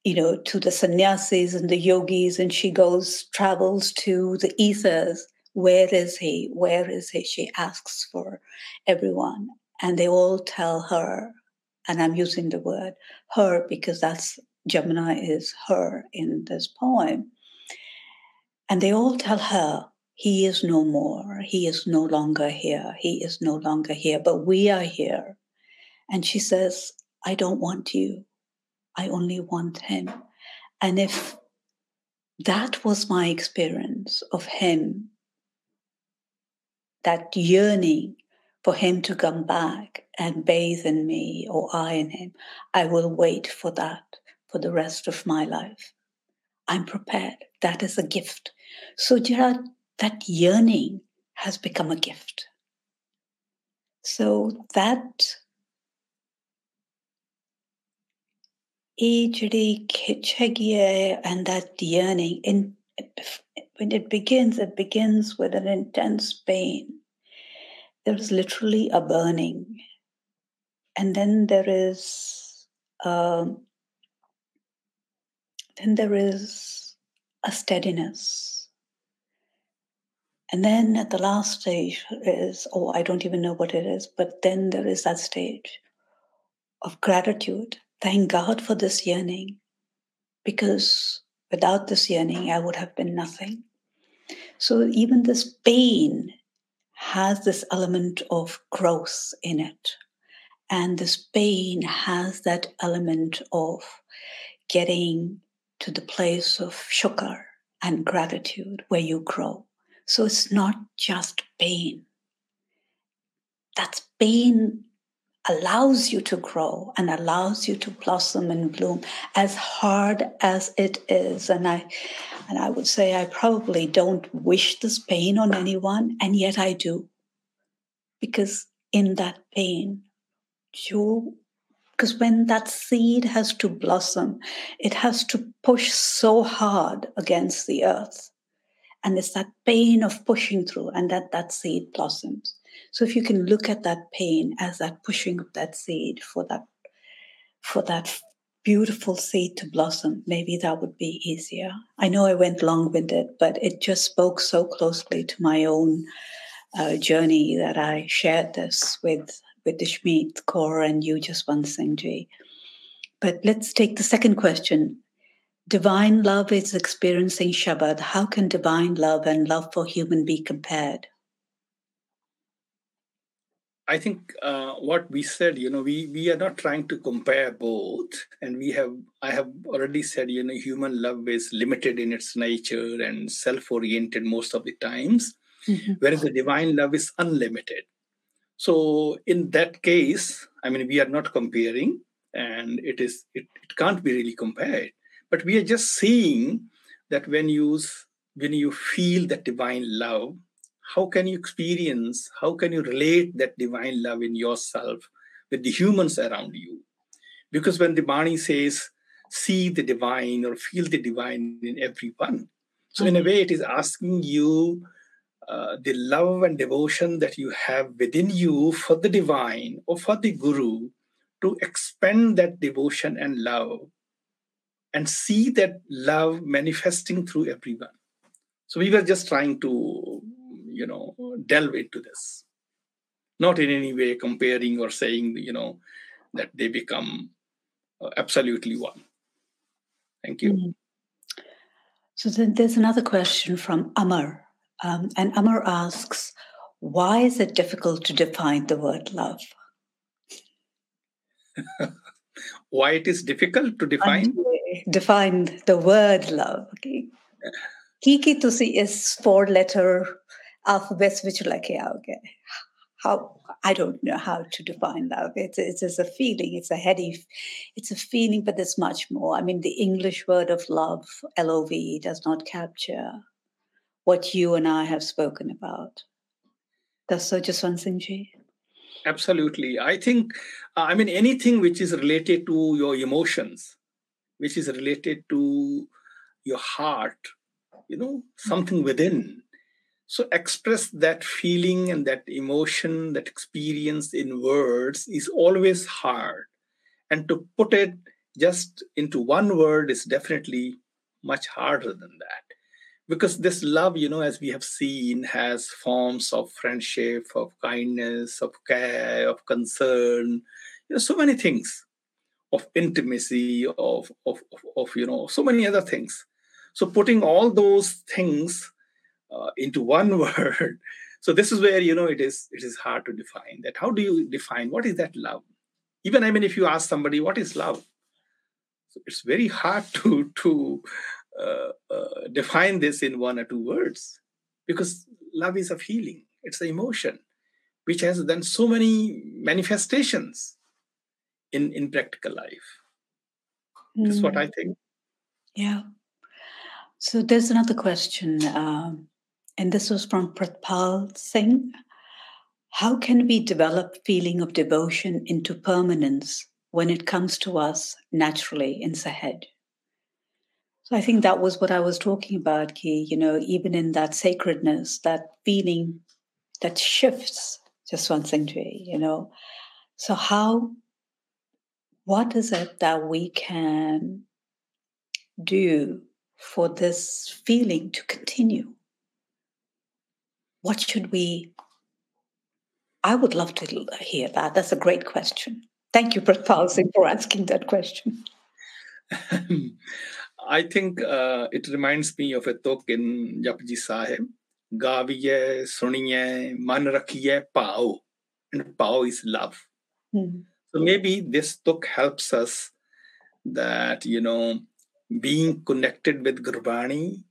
you know, to the sannyasis and the yogis, and she goes, travels to the ethers. Where is he? Where is he? She asks for everyone, and they all tell her, and I'm using the word her because that's Jamuna is her in this poem. And they all tell her, he is no more. He is no longer here. He is no longer here, but we are here. And she says, I don't want you. I only want him. And if that was my experience of him, that yearning for him to come back and bathe in me or I in him, I will wait for that for the rest of my life. I'm prepared. That is a gift. So, Gerard, that yearning has become a gift. So, that ਜਿਹੜੀ ਖਿੱਚ ਹੈਗੀ ਹੈ and that yearning in when it begins it begins with an intense pain there is literally a burning and then there is um, then there is a steadiness and then at the last stage is oh i don't even know what it is but then there is that stage of gratitude Thank God for this yearning, because without this yearning, I would have been nothing. So even this pain has this element of growth in it. And this pain has that element of getting to the place of shukar and gratitude where you grow. So it's not just pain. That's pain allows you to grow and allows you to blossom and bloom as hard as it is. And i and i would say i probably don't wish this pain on anyone and yet i do. Because in that pain you because when that seed has to blossom it has to push so hard against the earth. And it's that pain of pushing through and that that seed blossoms so if you can look at that pain as that pushing of that seed for that for that beautiful seed to blossom, maybe that would be easier. I know I went long-winded, but it just spoke so closely to my own uh, journey that I shared this with with Ishmeet Kaur and you Jaswant Singh Ji. But let's take the second question. Divine love is experiencing Shabad. How can divine love and love for human be compared? I think uh, what we said, you know, we we are not trying to compare both, and we have I have already said, you know, human love is limited in its nature and self-oriented most of the times. mm-hmm. whereas the divine love is unlimited. So in that case, I mean, we are not comparing, and it is it, it can't be really compared. But we are just seeing that when you when you feel that divine love, how can you experience, how can you relate that divine love in yourself with the humans around you? Because when the Bani says, see the divine or feel the divine in everyone. So, in a mm-hmm. way, it is asking you uh, the love and devotion that you have within you for the divine or for the Guru to expand that devotion and love and see that love manifesting through everyone. So, we were just trying to, you know, delve into this, not in any way comparing or saying, you know, that they become uh, absolutely one. Thank you. Mm-hmm. So then there's another question from Amar. Um, and Amar asks, why is it difficult to define the word love? why it is difficult to define? Define the word love. Okay. Kiki tusi is four letter alphabet which like okay. How I don't know how to define love. It's, it's just a feeling. It's a heady, it's a feeling, but there's much more. I mean, the English word of love, L-O-V, does not capture what you and I have spoken about. Does so, Jaswant Singh Absolutely. I think, uh, I mean, anything which is related to your emotions, which is related to your heart, you know, something within, so, express that feeling and that emotion, that experience in words is always hard. And to put it just into one word is definitely much harder than that. Because this love, you know, as we have seen, has forms of friendship, of kindness, of care, of concern, you know, so many things, of intimacy, of, of, of, of you know, so many other things. So, putting all those things uh, into one word. So this is where you know it is it is hard to define that. How do you define what is that love? Even i mean if you ask somebody what is love? So it's very hard to to uh, uh, define this in one or two words because love is a feeling. It's an emotion which has then so many manifestations in in practical life. Mm. that's what i hmm. think. Yeah. So there's another question um, and this was from Pratpal Singh. How can we develop feeling of devotion into permanence when it comes to us naturally in Sahed? So I think that was what I was talking about, Ki, you know, even in that sacredness, that feeling that shifts just Jaswant Singh Ji, you know. So how what is it that we can do for this feeling to continue? What should we? I would love to hear that. That's a great question. Thank you, Pratpal Singh, for asking that question. I think uh, it reminds me of a tuk in Japji Sahib. Gaviye, suniye, man rakhiye, pao. And pao is love. Mm-hmm. So maybe this book helps us that, you know, being connected with Gurbani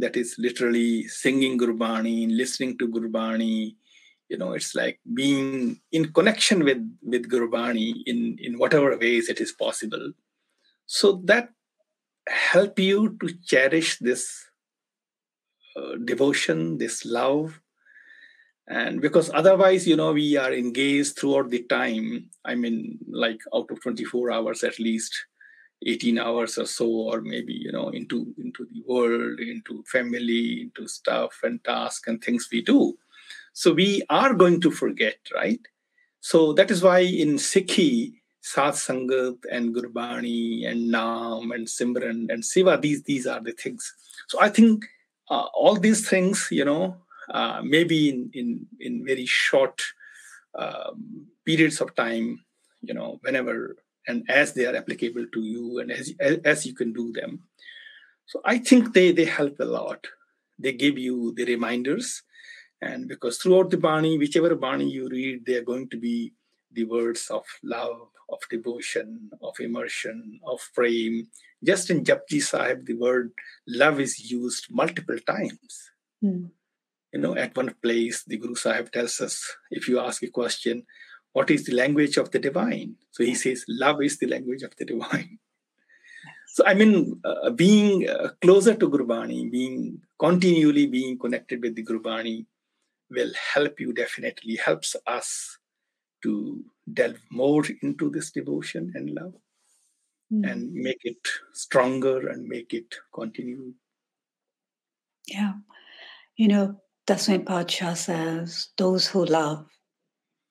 that is literally singing Gurbani, listening to Gurbani. You know, it's like being in connection with with Gurbani in in whatever ways it is possible. So that help you to cherish this uh, devotion, this love, and because otherwise, you know, we are engaged throughout the time. I mean, like out of twenty four hours at least 18 hours or so or maybe you know into into the world into family into stuff and tasks and things we do so we are going to forget right so that is why in sikhi Sat Sangat and Gurbani and Naam and Simran and Seva, these these are the things. So I think uh, all these things, you know, uh, maybe in in in very short um, periods of time, you know, whenever and as they are applicable to you and as, as you can do them. So I think they, they help a lot. They give you the reminders. And because throughout the Bani, whichever Bani you read, they are going to be the words of love, of devotion, of immersion, of frame. Just in Japji Sahib, the word love is used multiple times. Mm. You know, at one place, the Guru Sahib tells us if you ask a question, what is the language of the divine? So he says, love is the language of the divine. So, I mean, uh, being uh, closer to Gurbani, being continually being connected with the Gurbani will help you definitely, helps us to delve more into this devotion and love mm. and make it stronger and make it continue. Yeah. You know, Daswin Patshah says, those who love,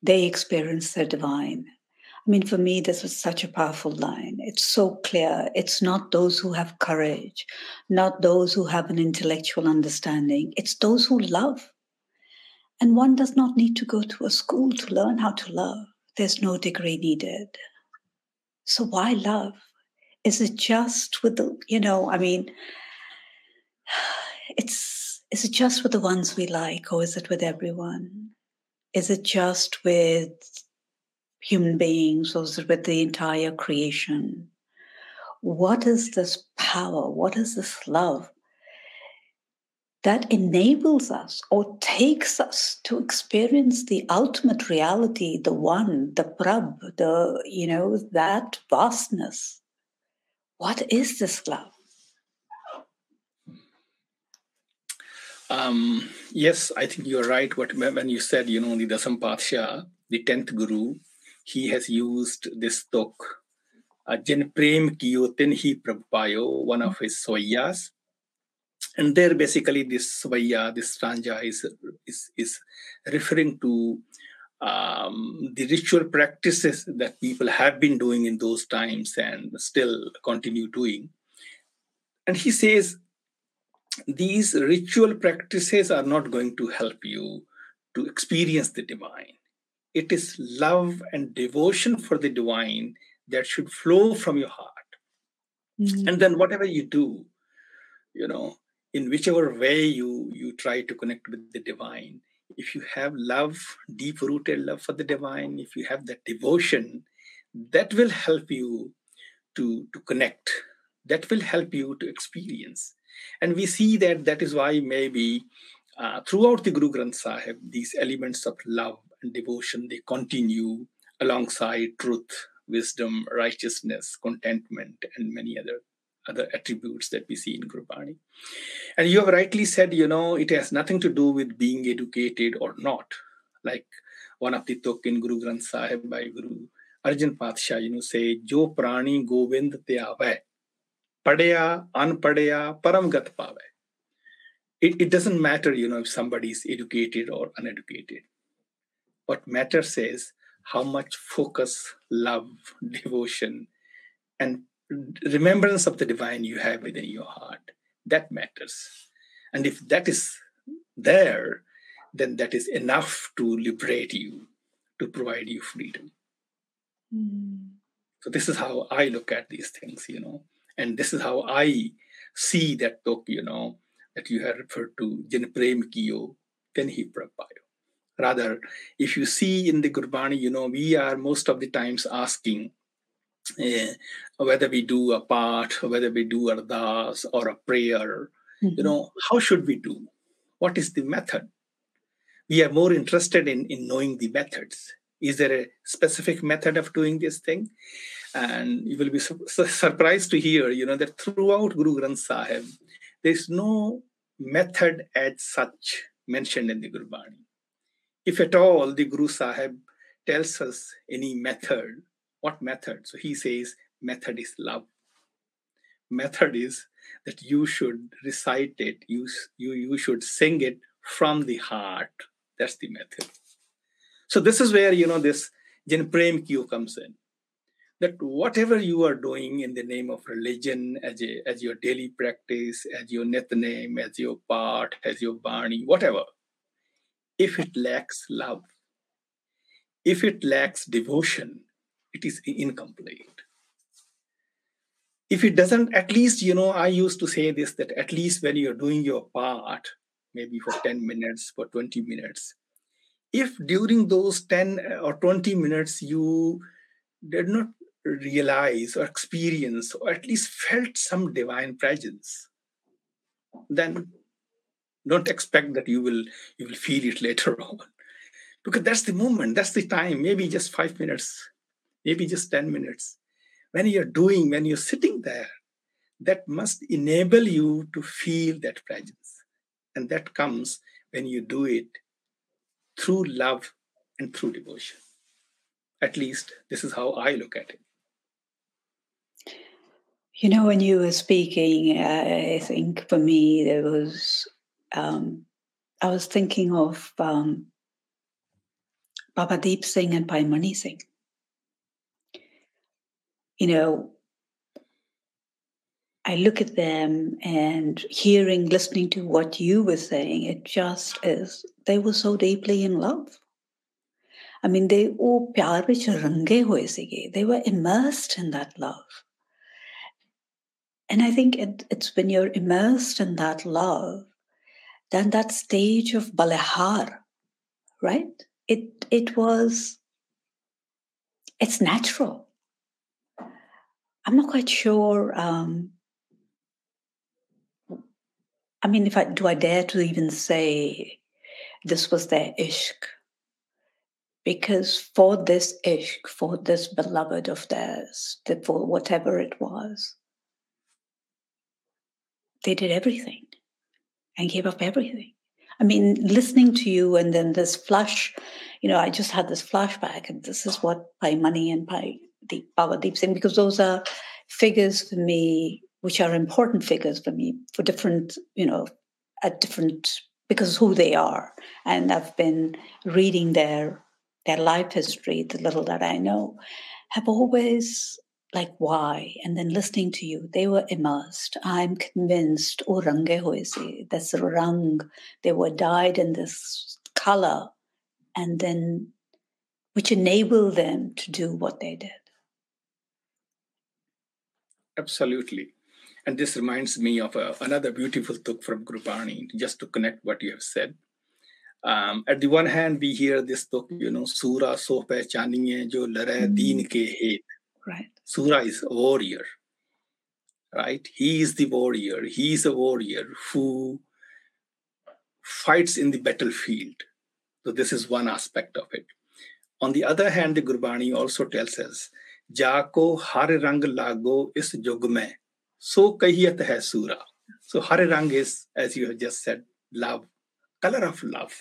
they experience the divine. I mean, for me, this was such a powerful line. It's so clear. It's not those who have courage, not those who have an intellectual understanding. It's those who love. And one does not need to go to a school to learn how to love. There's no degree needed. So why love? Is it just with the, you know, I mean, it's, is it just with the ones we like or is it with everyone? Is it just with human beings or is it with the entire creation? What is this power? What is this love that enables us or takes us to experience the ultimate reality, the one, the Prabh, the, you know, that vastness. What is this love? Um, yes, I think you're right. What when you said, you know, the Dasam Patshah, the tenth Guru, he has used this tuk, Jen Prem Kiyo Tenhi Prabhupayo, one of his soyas and there basically this svaya this ranja is is, is referring to um, the ritual practices that people have been doing in those times and still continue doing and he says these ritual practices are not going to help you to experience the divine. It is love and devotion for the divine that should flow from your heart. Mm-hmm. and then whatever you do you know in whichever way you you try to connect with the divine if you have love deep rooted love for the divine if you have that devotion that will help you to to connect. That will help you to experience and we see that that is why maybe uh, throughout the guru granth sahib these elements of love and devotion they continue alongside truth wisdom righteousness contentment and many other other attributes that we see in Gurbani. And you have rightly said, you know, it has nothing to do with being educated or not. Like one of the tuk in Guru Granth Sahib by Guru Arjan Patshah, you know, say, Jo prani govind te ave, padaya, unpadaya, param gat pave. It, it doesn't matter, you know, if somebody is educated or uneducated. What matters is how much focus, love, devotion, and remembrance of the divine you have within your heart. That matters. And if that is there, then that is enough to liberate you, to provide you freedom. Mm. So this is how I look at these things, you know, and this is how I see that book, you know, that you have referred to, Jin Prem Kiyo, then he prapayo. Rather, if you see in the Gurbani, you know, we are most of the times asking, uh, whether we do a part, whether we do ardas or a prayer, mm-hmm. you know, how should we do? What is the method? We are more interested in, in knowing the methods. Is there a specific method of doing this thing? And you will be su- surprised to hear, you know, that throughout Guru Granth Sahib, there's no method as such mentioned in the Gurbani. If at all, the Guru Sahib tells us any method what method? So he says, method is love. Method is that you should recite it, you, you, you should sing it from the heart. That's the method. So this is where, you know, this Jan Prem Q comes in. That whatever you are doing in the name of religion, as, a, as your daily practice, as your Nitnem, as your part, as your bani, whatever, if it lacks love, if it lacks devotion, it is incomplete if it doesn't at least you know i used to say this that at least when you're doing your part maybe for 10 minutes for 20 minutes if during those 10 uh, or 20 minutes you did not realize or experience or at least felt some divine presence then Don't expect that you will you will feel it later on. Because that's the moment, that's the time, maybe just five minutes, maybe just 10 minutes. When you're doing, when you're sitting there, that must enable you to feel that presence. And that comes when you do it through love and through devotion. At least this is how I look at it. You know, when you were speaking, I think for me there was, um, I was thinking of um, Baba Deep Singh and Bhai Mani Singh. You know, I look at them and hearing, listening to what you were saying, it just is, they were so deeply in love. I mean, they all pyar sige. They were immersed in that love. And I think it, it's when you're immersed in that love, then that stage of balehar, right? It it was it's natural. I'm not quite sure. Um, I mean, if I do, I dare to even say this was their ishq. Because for this ishq, for this beloved of theirs, for whatever it was, they did everything and gave up everything. I mean, listening to you and then this flush, you know, I just had this flashback, and this is what Bhai Mani and Bhai Deep Baba Deep Singh, because those are figures for me which are important figures for me for different, you know, at different because who they are. And I've been reading their their life history, the little that I know, have always like why? And then listening to you they were immersed. I'm convinced oh range hoye se that's rang. They were dyed in this color. And then which enabled them to do what they did. Absolutely and this reminds me of a, another beautiful tuk from Gurbani, just to connect what you have said. Um, at the one hand, we hear this tuk, you know, Surah so pehchaniye jo lare mm. deen ke het. Right. Surah is a warrior, right? He is the warrior. He is a warrior who fights in the battlefield. So this is one aspect of it. On the other hand, the Gurbani also tells us, Jako har rang lago is jug mein so kahiyat hai surah. So Har Rang is, as you have just said, love, color of love.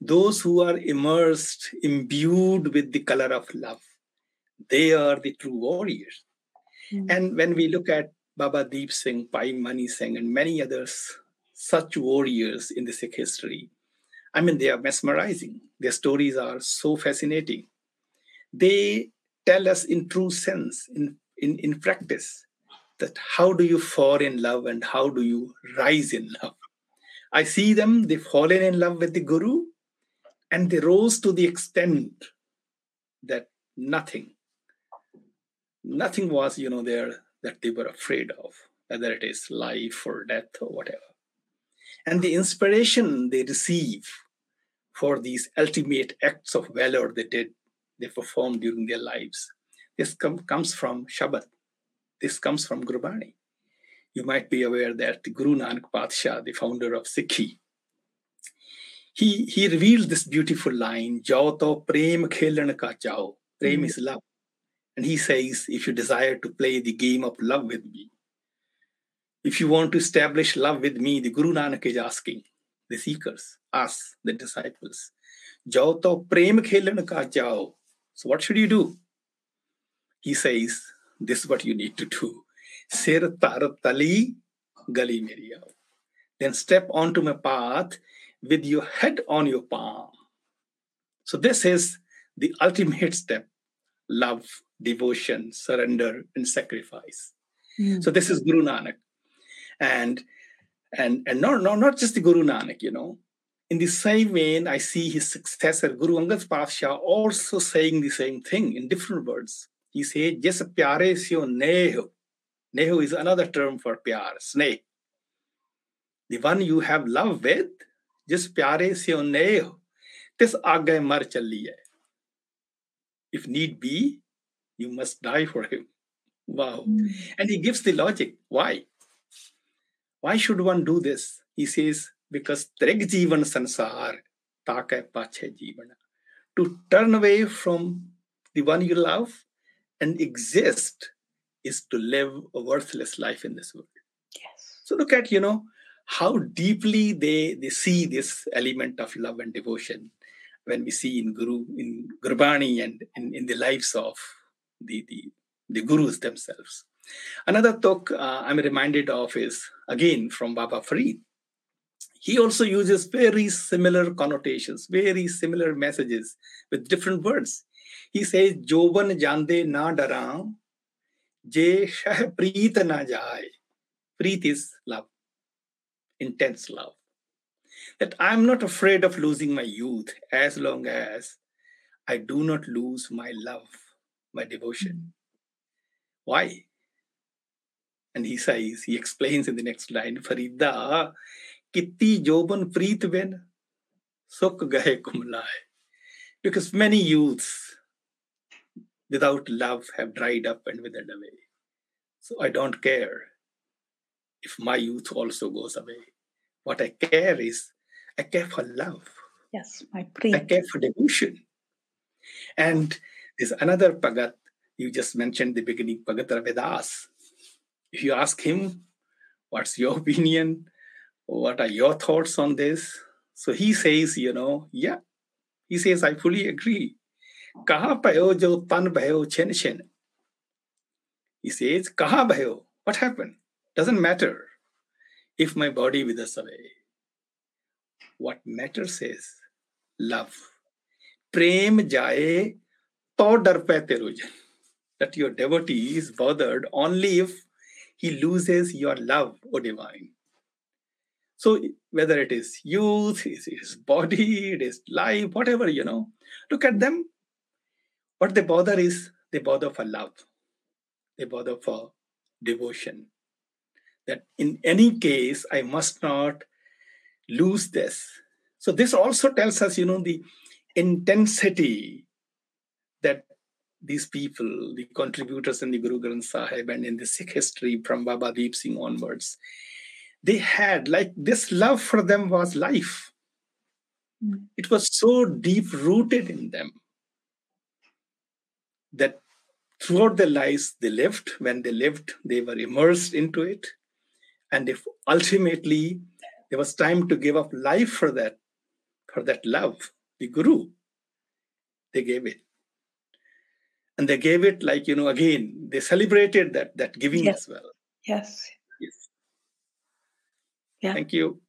Those who are immersed, imbued with the color of love, they are the true warriors. Mm. And when we look at Baba Deep Singh, Bhai Mani Singh, and many others, such warriors in the Sikh history, I mean, they are mesmerizing. Their stories are so fascinating. They tell us in true sense, in, in, in practice, that how do you fall in love and how do you rise in love? I see them, they've fallen in love with the Guru and they rose to the extent that nothing, nothing was, you know, there that they were afraid of, whether it is life or death or whatever. And the inspiration they receive for these ultimate acts of valor they did, they performed during their lives, this com- comes from Shabad this comes from Gurbani. You might be aware that Guru Nanak Patshah, the founder of Sikhi, he, he revealed this beautiful line, Jao to prem khelan ka chao. Prem mm. is love. And he says, if you desire to play the game of love with me, if you want to establish love with me, the Guru Nanak is asking the seekers, us, the disciples, Jao to prem khelan ka chao. So what should you do? He says, this is what you need to do. Sir tar tali gali meri Then step onto my path with your head on your palm. So this is the ultimate step: love, devotion, surrender, and sacrifice. Mm. So this is Guru Nanak, and and and not, not not just the Guru Nanak, you know. In the same vein, I see his successor Guru Angad Patshah also saying the same thing in different words. He said, Jes pyare syo neho. Neho is another term for pyar, sneh. The one you have love with, just pyare syo neho. This aage mar challi hai. If need be, you must die for him. Wow. Mm. And he gives the logic. Why? Why should one do this? He says, because trek jivan sansar take pache jivana. To turn away from the one you love and exist is to live a worthless life in this world. Yes. So look at, you know, how deeply they, they see this element of love and devotion when we see in Guru, in Gurbani and in, in the lives of the, the, the gurus themselves. Another tuk uh, I'm reminded of is again from Baba Farid. He also uses very similar connotations, very similar messages with different words. He says, Joban jande na daram, je shah preet na jai. Preet is love, intense love. That I'm not afraid of losing my youth as long as I do not lose my love, my devotion. Why? And he says, he explains in the next line, Farida, kitti joban preet ben suk gahe kumlaye. Because many youths without love have dried up and withered away. So I don't care if my youth also goes away. What I care is I care for love. Yes, my I care for devotion. And there's another Bhagat, you just mentioned the beginning, Bhagat Ravidas. If you ask him, what's your opinion? What are your thoughts on this? So he says, you know, yeah. He says, I fully agree. Kaha payo jo tan bhayo chen chen. He says, Kaha bhayo? What happened? Doesn't matter if my body withers away. What matters is love. Prem jaye to dar pe terujan. That your devotee is bothered only if he loses your love, O divine. So whether it is youth, it is body, it is life, whatever, you know, look at them. What they bother is they bother for love. They bother for devotion. That in any case, I must not lose this. So this also tells us, you know, the intensity that these people, the contributors in the Guru Granth Sahib and in the Sikh history from Baba Deep Singh onwards, they had like this love for them was life. Mm. It was so deep rooted in them that throughout their lives they lived. When they lived, they were immersed into it. And if ultimately there was time to give up life for that, for that love, the Guru, they gave it. And they gave it like, you know, again, they celebrated that that giving Yes. as well. Yes. Yes. Yeah. Thank you.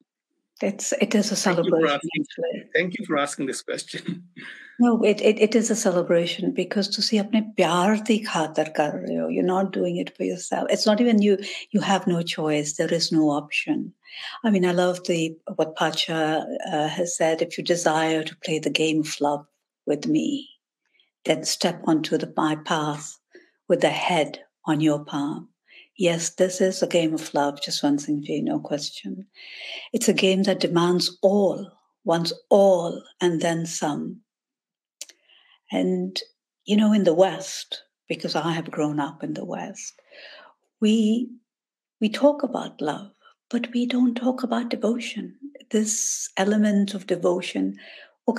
It's it is a celebration. Thank you for asking. Thank you for asking this question. No, it, it, it is a celebration because to see apne pyar di khatar kar rahe ho. You're not doing it for yourself. It's not even you. You have no choice. There is no option. I mean, I love the what Patshah uh, has said. If you desire to play the game of love with me, then step onto the my path with the head on your palm. Yes, this is a game of love, just one thing for you, no question. It's a game that demands all, wants all, and then some. And, you know, in the West, because I have grown up in the West, we we talk about love, but we don't talk about devotion. This element of devotion, we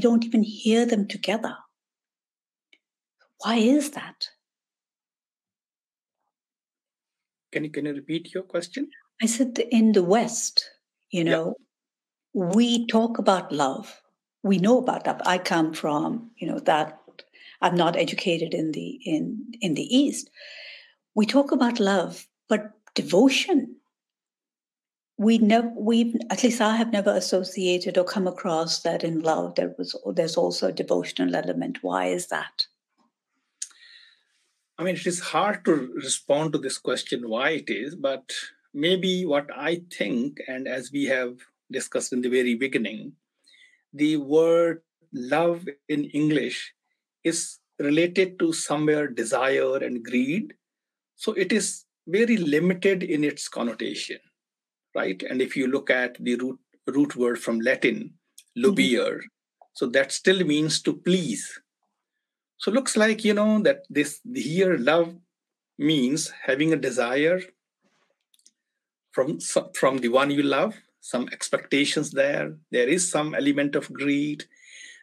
don't even hear them together. Why is that? Can you can you repeat your question? I said in the West, you Yeah. know, we talk about love. We know about that. I come from, you know, that I'm not educated in the in in the East. We talk about love, but devotion. We never we at least I have never associated or come across that in love there was there's also a devotional element. Why is that? I mean, it is hard to respond to this question why it is, but maybe what I think, and as we have discussed in the very beginning, the word love in English is related to somewhere desire and greed. So it is very limited in its connotation, right? And if you look at the root, root word from Latin, mm-hmm. lubere, so that still means to please. So looks like you know that this here love means having a desire from from the one you love some expectations there there is some element of greed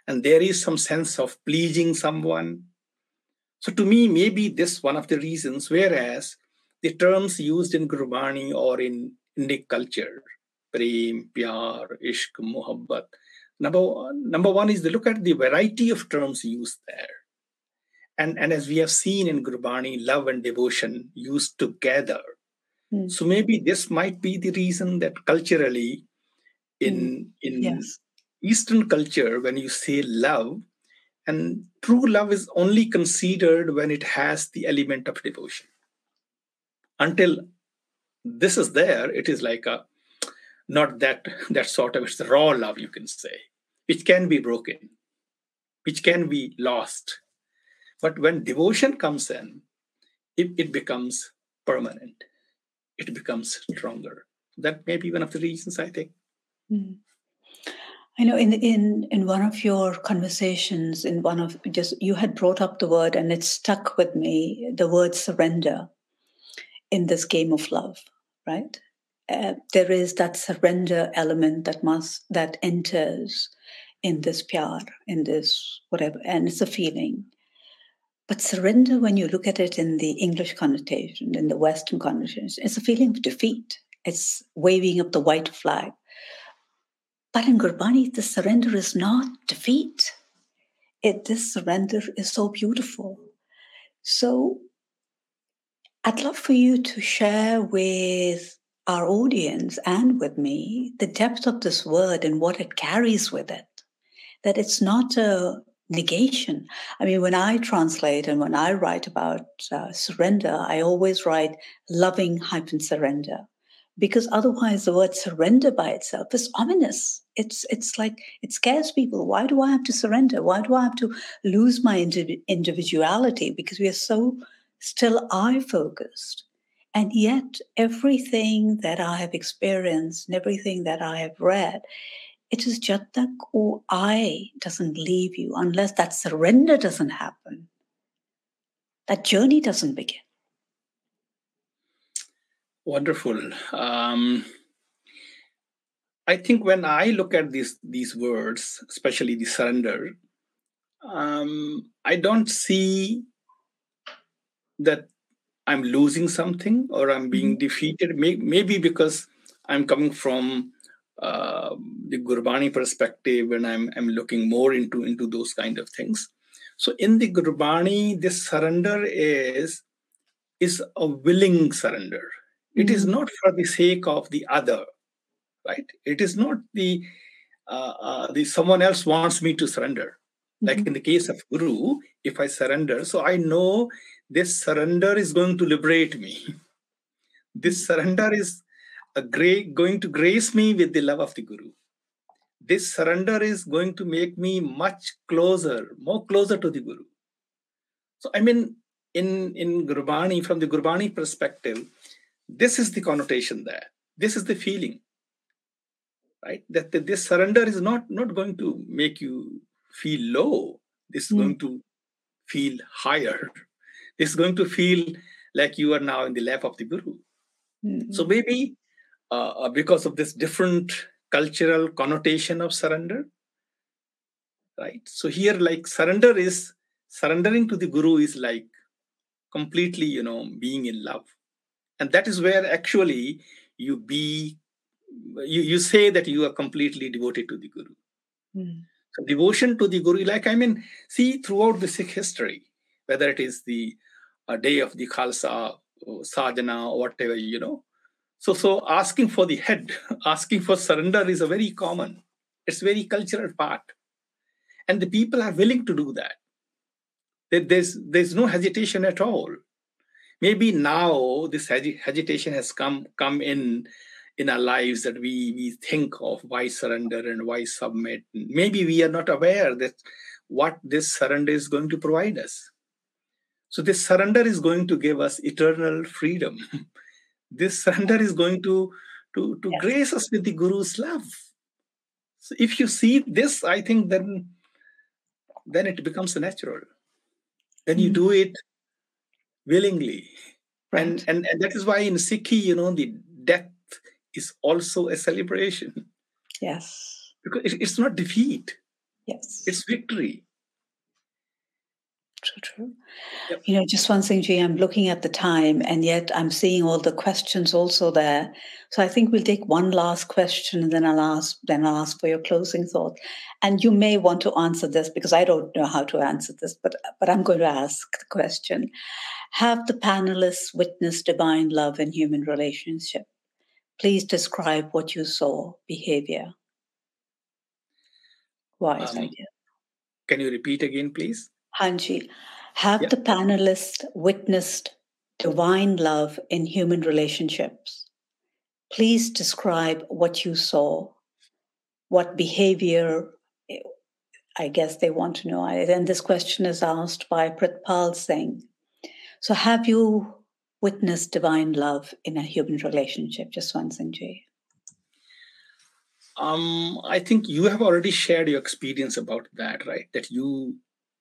and there is some sense of pleasing someone. So to me maybe this one of the reasons whereas the terms used in gurbani or in indic culture prem pyar ishq muhabbat number number one is to look at the variety of terms used there and and as we have seen in gurbani love and devotion used together Mm. So maybe this might be the reason that culturally, in mm. in yes. Eastern culture, when you say love, and true love is only considered when it has the element of devotion. Until this is there, it is like a not that that sort of it's raw love, you can say, which can be broken, which can be lost. But when devotion comes in, it, it becomes permanent it becomes stronger. That may be one of the reasons I think. Mm. I know in in in one of your conversations, in one of just you had brought up the word, and it stuck with me. The word surrender in this game of love, right? Uh, there is that surrender element that must that enters in this pyar, in this whatever, and it's a feeling. But surrender, when you look at it in the English connotation, in the Western connotation, it's a feeling of defeat. It's waving up the white flag. But in Gurbani, the surrender is not defeat. It, this surrender is so beautiful. So I'd love for you to share with our audience and with me the depth of this word and what it carries with it. That it's not a negation. I mean, when I translate and when I write about uh, surrender, I always write loving hyphen surrender because otherwise the word surrender by itself is ominous. It's it's like it scares people. Why do I have to surrender? Why do I have to lose my individuality? Because we are so still I focused. And yet, everything that I have experienced and everything that I have read it is Jatak or I doesn't leave you unless that surrender doesn't happen. That journey doesn't begin. Wonderful. Um, I think when I look at these these words, especially the surrender, um, I don't see that I'm losing something or I'm being mm-hmm. defeated. Maybe because I'm coming from uh, the Gurbani perspective, and I'm I'm looking more into into those kind of things. So in the Gurbani, this surrender is is a willing surrender. It mm-hmm. is not for the sake of the other, right? It is not the uh, uh, the someone else wants me to surrender. Mm-hmm. Like in the case of Guru, if I surrender, so I know this surrender is going to liberate me. This surrender is great, going to grace me with the love of the Guru. This surrender is going to make me much closer, more closer to the Guru. So, I mean, in, in Gurbani, from the Gurbani perspective, this is the connotation there. This is the feeling, right? That, that this surrender is not, not going to make you feel low. This is mm. going to feel higher. This is going to feel like you are now in the lap of the Guru. Mm-hmm. So maybe uh, uh, because of this different cultural connotation of surrender right? So here like surrender is surrendering to the guru is like completely you know being in love. And that is where actually you be you, you say that you are completely devoted to the guru. Mm. so devotion to the guru like i mean see throughout the sikh history whether it is the uh, day of the khalsa sadhana or whatever you know so, so asking for the head, asking for surrender is a very common. It's very cultural part, and the people are willing to do that. There's there's no hesitation at all. Maybe now this hesitation has come come in in our lives that we we think of why surrender and why submit. Maybe we are not aware that what this surrender is going to provide us. So this surrender is going to give us eternal freedom. this surrender is going to to to yes. grace us with the guru's love so if you see this i think then then it becomes natural then you mm-hmm. do it willingly right. and, and and that is why in sikhi you know the death is also a celebration. Yes. Because it's not defeat. Yes. It's victory. True, true. Yep. You know, Jaswant Ji, I'm looking at the time and yet I'm seeing all the questions also there. So I think we'll take one last question and then I'll ask then I'll ask for your closing thought. And you may want to answer this because I don't know how to answer this, but but I'm going to ask the question. Have the panelists witnessed divine love in human relationship? Please describe what you saw, behavior. Wise Um, idea. Can you repeat again, please? Hanji, have Yeah. the panelists witnessed divine love in human relationships? Please describe what you saw, what behavior, eh, I guess they want to know. And this question is asked by Pritpal Singh. So, have you witnessed divine love in a human relationship? Jaswant Singh Ji. Um, I think you have already shared your experience about that, right? That you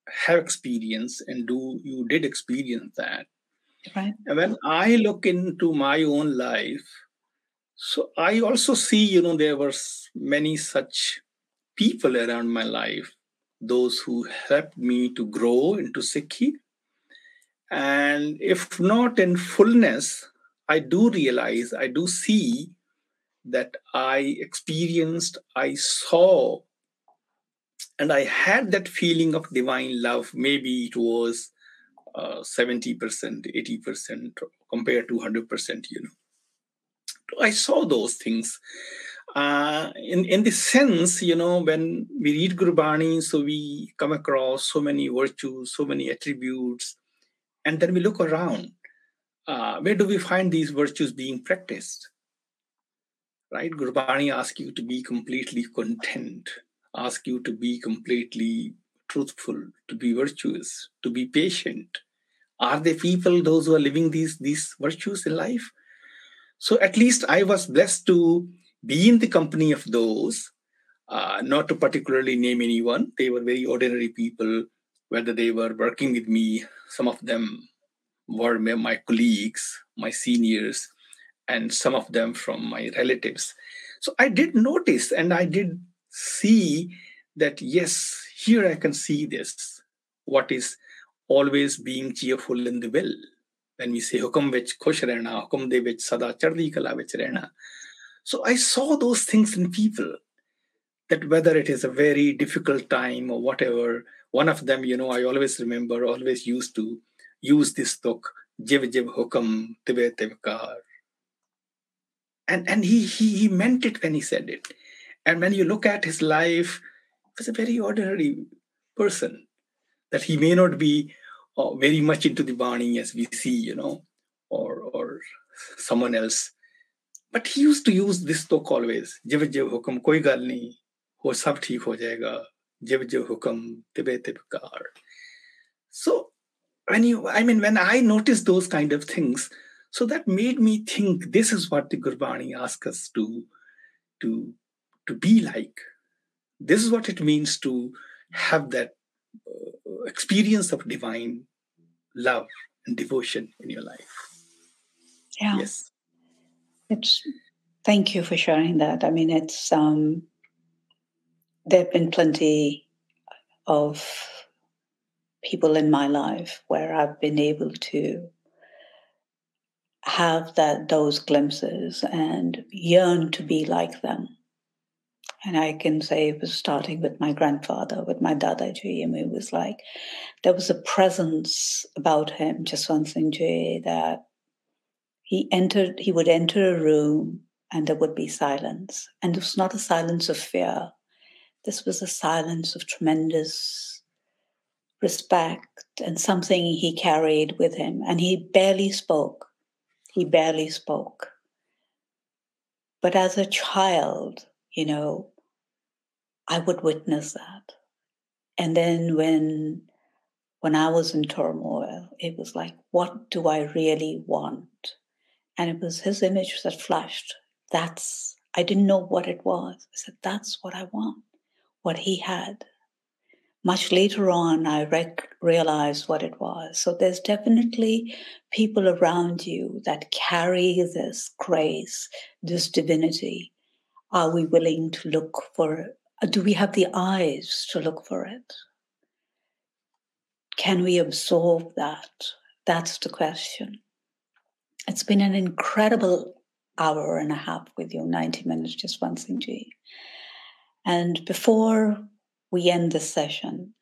have experience and do you did experience that. Right. And when I look into my own life, so I also see, you know, there were many such people around my life, those who helped me to grow into Sikhi. And if not in fullness, I do realize, I do see that I experienced, I saw, and I had that feeling of divine love. Maybe it was uh, 70%, 80% compared to 100%, you know. I saw those things. Uh, in, in the sense, you know, when we read Gurbani, so we come across so many virtues, so many attributes, and then we look around. Uh, where do we find these virtues being practiced? Right? Gurbani asks you to be completely content, ask you to be completely truthful, to be virtuous, to be patient. Are there people, those who are living these, these virtues in life? So at least I was blessed to be in the company of those, uh, not to particularly name anyone. They were very ordinary people, whether they were working with me, some of them were my colleagues, my seniors, and some of them from my relatives. So I did notice and I did see that, yes, here I can see this, what is always being cheerful in the will. When we say hukum vich khush rehna, hukum de vich sada chardi kala vich rehna. So I saw those things in people that whether it is a very difficult time or whatever, one of them, you know, I always remember, always used to use this tuk, jiv jiv hukam tibe tibkar. And, and he, he, he meant it when he said it. And when you look at his life, he was a very ordinary person. That he may not be uh, very much into the Bani as we see, you know, or or someone else. But he used to use this tuk always. Jiv jiv hukam koi gal nahi, wo sab theek ho jayega. Jiv jiv hukam tibe tibkar. So when you, I mean, when I noticed those kind of things, so that made me think this is what the Gurbani asks us to, to, to be like. This is what it means to have that uh, experience of divine love and devotion in your life. Yeah. Yes. It's thank you for sharing that. I mean, it's um, there have been plenty of people in my life where I've been able to have that those glimpses and yearn to be like them. And I can say it was starting with my grandfather, with my Dadaji, and it was like there was a presence about him, Jaswant Singh Ji, that he entered, he would enter a room and there would be silence. And it was not a silence of fear. This was a silence of tremendous respect and something he carried with him. And he barely spoke. He barely spoke. But as a child, you know, I would witness that. And then when when I was in turmoil, it was like, what do I really want? And it was his image that flashed. That's I didn't know what it was. I said, that's what I want, what he had. much later on, I rec- realized what it was. So there's definitely people around you that carry this grace, this divinity. Are we willing to look for it? Do we have the eyes to look for it? Can we absorb that? That's the question. It's been an incredible hour and a half with you, 90 minutes, Jaswant Ji. And before we end this session,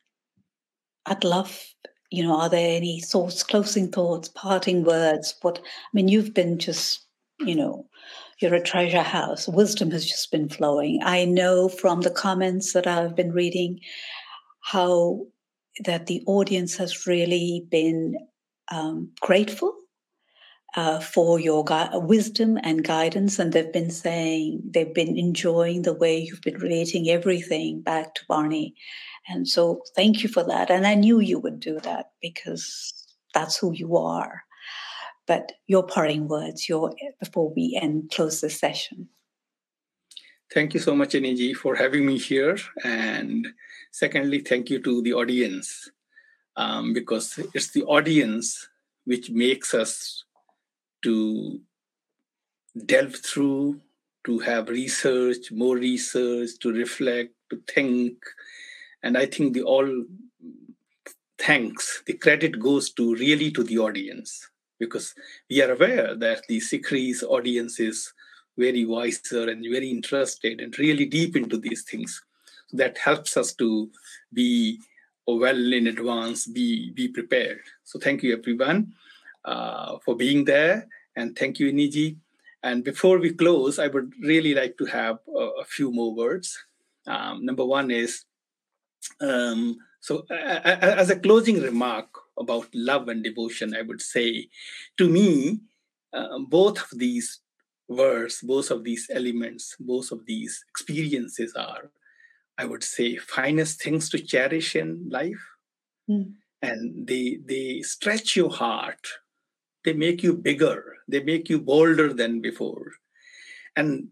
I'd love, you know, are there any thoughts, closing thoughts, parting words? What, I mean, you've been just, you know, you're a treasure house. Wisdom has just been flowing. I know from the comments that I've been reading how that the audience has really been um, grateful uh, for your wisdom and guidance. And they've been saying they've been enjoying the way you've been relating everything back to Bani. And so thank you for that. And I knew you would do that because that's who you are. But your parting words, your before we end close the session. Thank you so much, Inniji, for having me here. And secondly, thank you to the audience um, because it's the audience which makes us to delve through, to have research, more research, to reflect, to think. And I think the all thanks, the credit goes to really to the audience because we are aware that the SikhRI's audience is very wiser and very interested and really deep into these things. So that helps us to be well in advance, be be prepared. So thank you everyone uh, for being there. And thank you, Inniji. And before we close, I would really like to have a, a few more words. Um, number one is um, so, uh, as a closing remark about love and devotion, I would say to me, uh, both of these words, both of these elements, both of these experiences are, I would say, finest things to cherish in life. Mm. And they, they stretch your heart they make you bigger, they make you bolder than before. And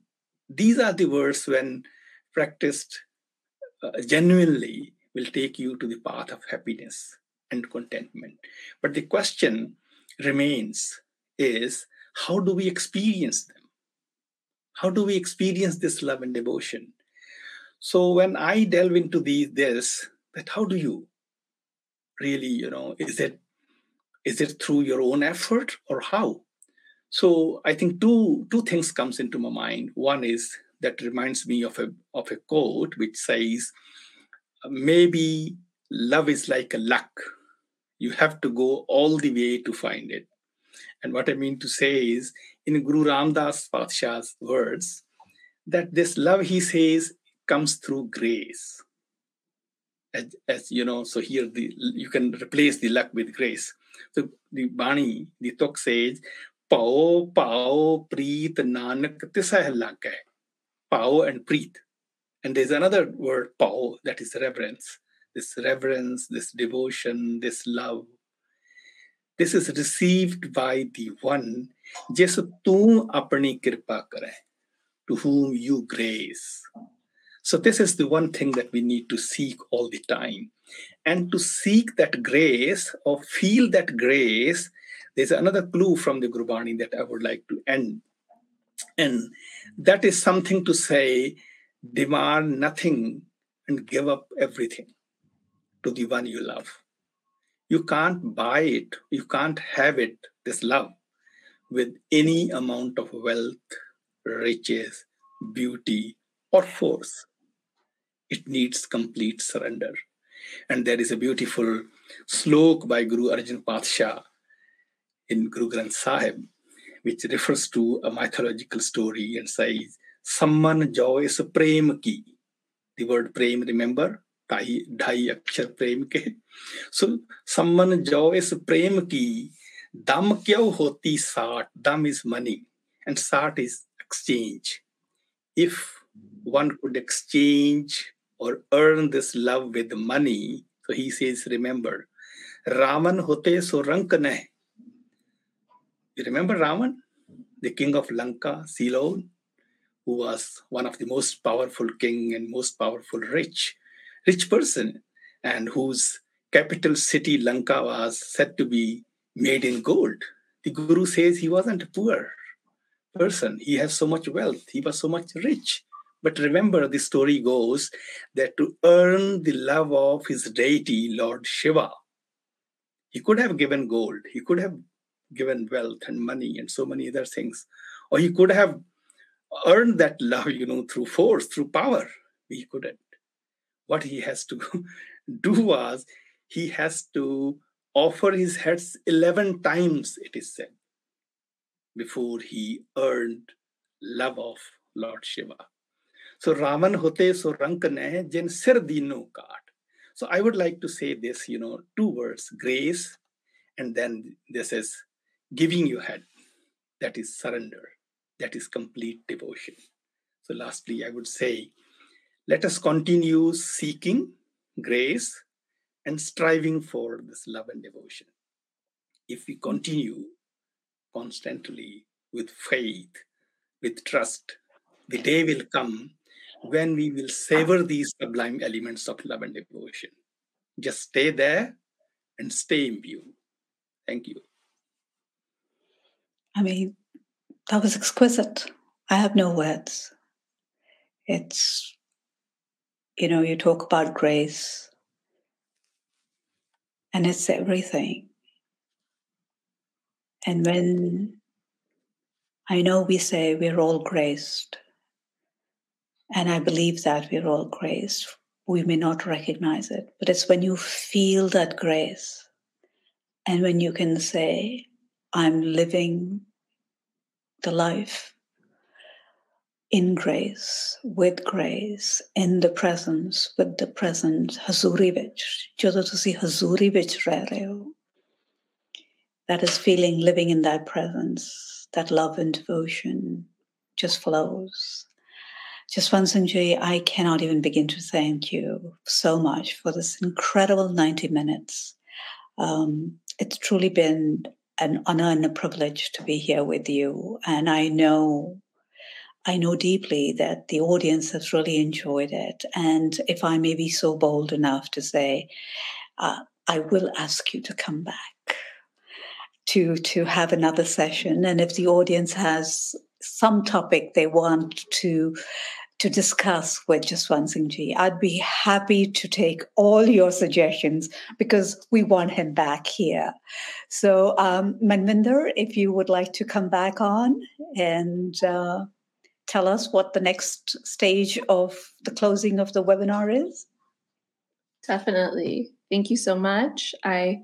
these are the words when practiced uh, genuinely will take you to the path of happiness and contentment. But the question remains is how do we experience them? How do we experience this love and devotion? So when I delve into these, this, that how do you really, you know, is it is it through your own effort or how? So I think two two things comes into my mind. One is that reminds me of a of a quote which says, maybe love is like a luck. You have to go all the way to find it. And what I mean to say is, in Guru Ramdas Patshah's words, that this love, he says, comes through grace. As, as you know, so here the you can replace the luck with grace. So the Bani, the Tuk says, Pao, Pao, Preet, Nanak, Tisa lag hai. Pao and Preet. And there's another word, Pao, that is reverence This reverence, this devotion, this love. This is received by the one, जिस तू apni kirpa kare, to whom you grace. So this is the one thing that we need to seek all the time and to seek that grace or feel that grace there's another clue from the gurbani that i would like to end and that is something to say demand nothing and give up everything to the one you love you can't buy it you can't have it this love with any amount of wealth riches beauty or force it needs complete surrender and there is a beautiful slok by Guru Arjan Patshah in Guru Granth Sahib, which refers to a mythological story and says, Samman joy prem ki. The word prem, remember? Dhai akshar prem ke. So, Samman joy prem ki. Dam kyau hoti sart. Dam is money and sart is exchange. If one could exchange or earn this love with money. So he says, remember, Ravan hote so rank nahi. You remember Ravan, the king of Lanka, Ceylon, who was one of the most powerful king and most powerful rich, rich person. and whose capital city Lanka was said to be made in gold. The Guru says he wasn't a poor person. He has so much wealth. He was so much rich. But remember, the story goes that to earn the love of his deity, Lord Shiva, he could have given gold, he could have given wealth and money and so many other things, or he could have earned that love, you know, through force, through power. He couldn't. What he has to do was he has to offer his heads 11 times, it is said, before he earned love of Lord Shiva. So Ravan hote so rank ne jin sir dino kaat. So I would like to say this, you know, two words, grace, and then this is giving your head. That is surrender. That is complete devotion. So lastly, I would say, let us continue seeking grace and striving for this love and devotion. If we continue constantly with faith, with trust, the day will come when we will savor these sublime elements of love and devotion. Just stay there and stay in view. Thank you. I mean, that was exquisite. I have no words. It's, you know, you talk about grace, and it's everything. And when I know we say we're all graced, and I believe that we're all graced. We may not recognize it, but it's when you feel that grace and when you can say, I'm living the life in grace, with grace, in the presence, with the present, Hazuri vich. ਜਦੋਂ ਤੁਸੀਂ Hazuri vich that is feeling living in that presence, that love and devotion just flows. Jaswant Singh Ji, I cannot even begin to thank you so much for this incredible 90 minutes. Um, it's truly been an honor and a privilege to be here with you. And I know, I know deeply that the audience has really enjoyed it. And if I may be so bold enough to say, uh, I will ask you to come back to to have another session. And if the audience has some topic they want to to discuss with Jaswant Singh Ji. I'd be happy to take all your suggestions because we want him back here. So, um, Manvinder, if you would like to come back on and uh, tell us what the next stage of the closing of the webinar is. Definitely. Thank you so much. I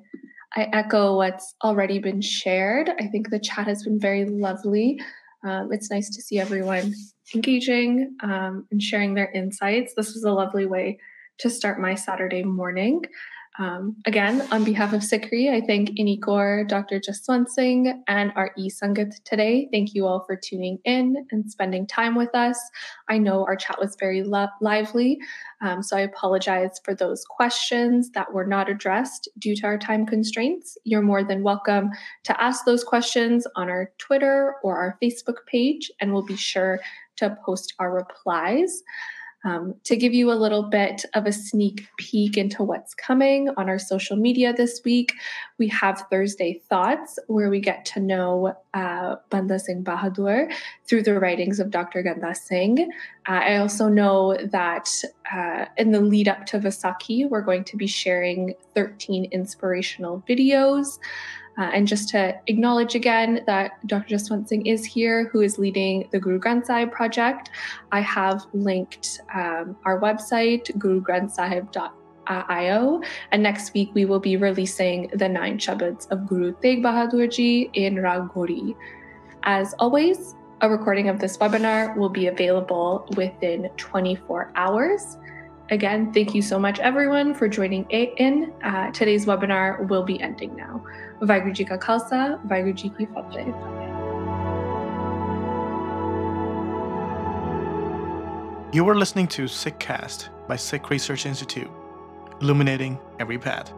I echo what's already been shared. I think the chat has been very lovely. Um, it's nice to see everyone engaging um, and sharing their insights. This was a lovely way to start my Saturday morning. Um, again, on behalf of SikhRI, I thank Inni Kaur, Dr. Jaswant Singh, and our e-Sangat today. Thank you all for tuning in and spending time with us. I know our chat was very lo- lively, um, so I apologize for those questions that were not addressed due to our time constraints. You're more than welcome to ask those questions on our Twitter or our Facebook page, and we'll be sure to post our replies. Um, to give you a little bit of a sneak peek into what's coming on our social media this week, we have Thursday Thoughts, where we get to know uh, Banda Singh Bahadur through the writings of Dr. Ganda Singh. Uh, I also know that uh, in the lead up to Vaisakhi, we're going to be sharing 13 inspirational videos. Uh, and just to acknowledge again that Dr. Jaswant Singh is here, who is leading the Guru Granth Sahib project. I have linked um, our website, gurugranthsahib.io, and next week we will be releasing the nine Shabads of Guru Tegh Bahadur Ji in Rag Gauri. As always, a recording of this webinar will be available within 24 hours. Again, thank you so much, everyone, for joining in. Uh, today's webinar will be ending now. You were listening to Sikh Cast by Sikh Research Institute, illuminating every path.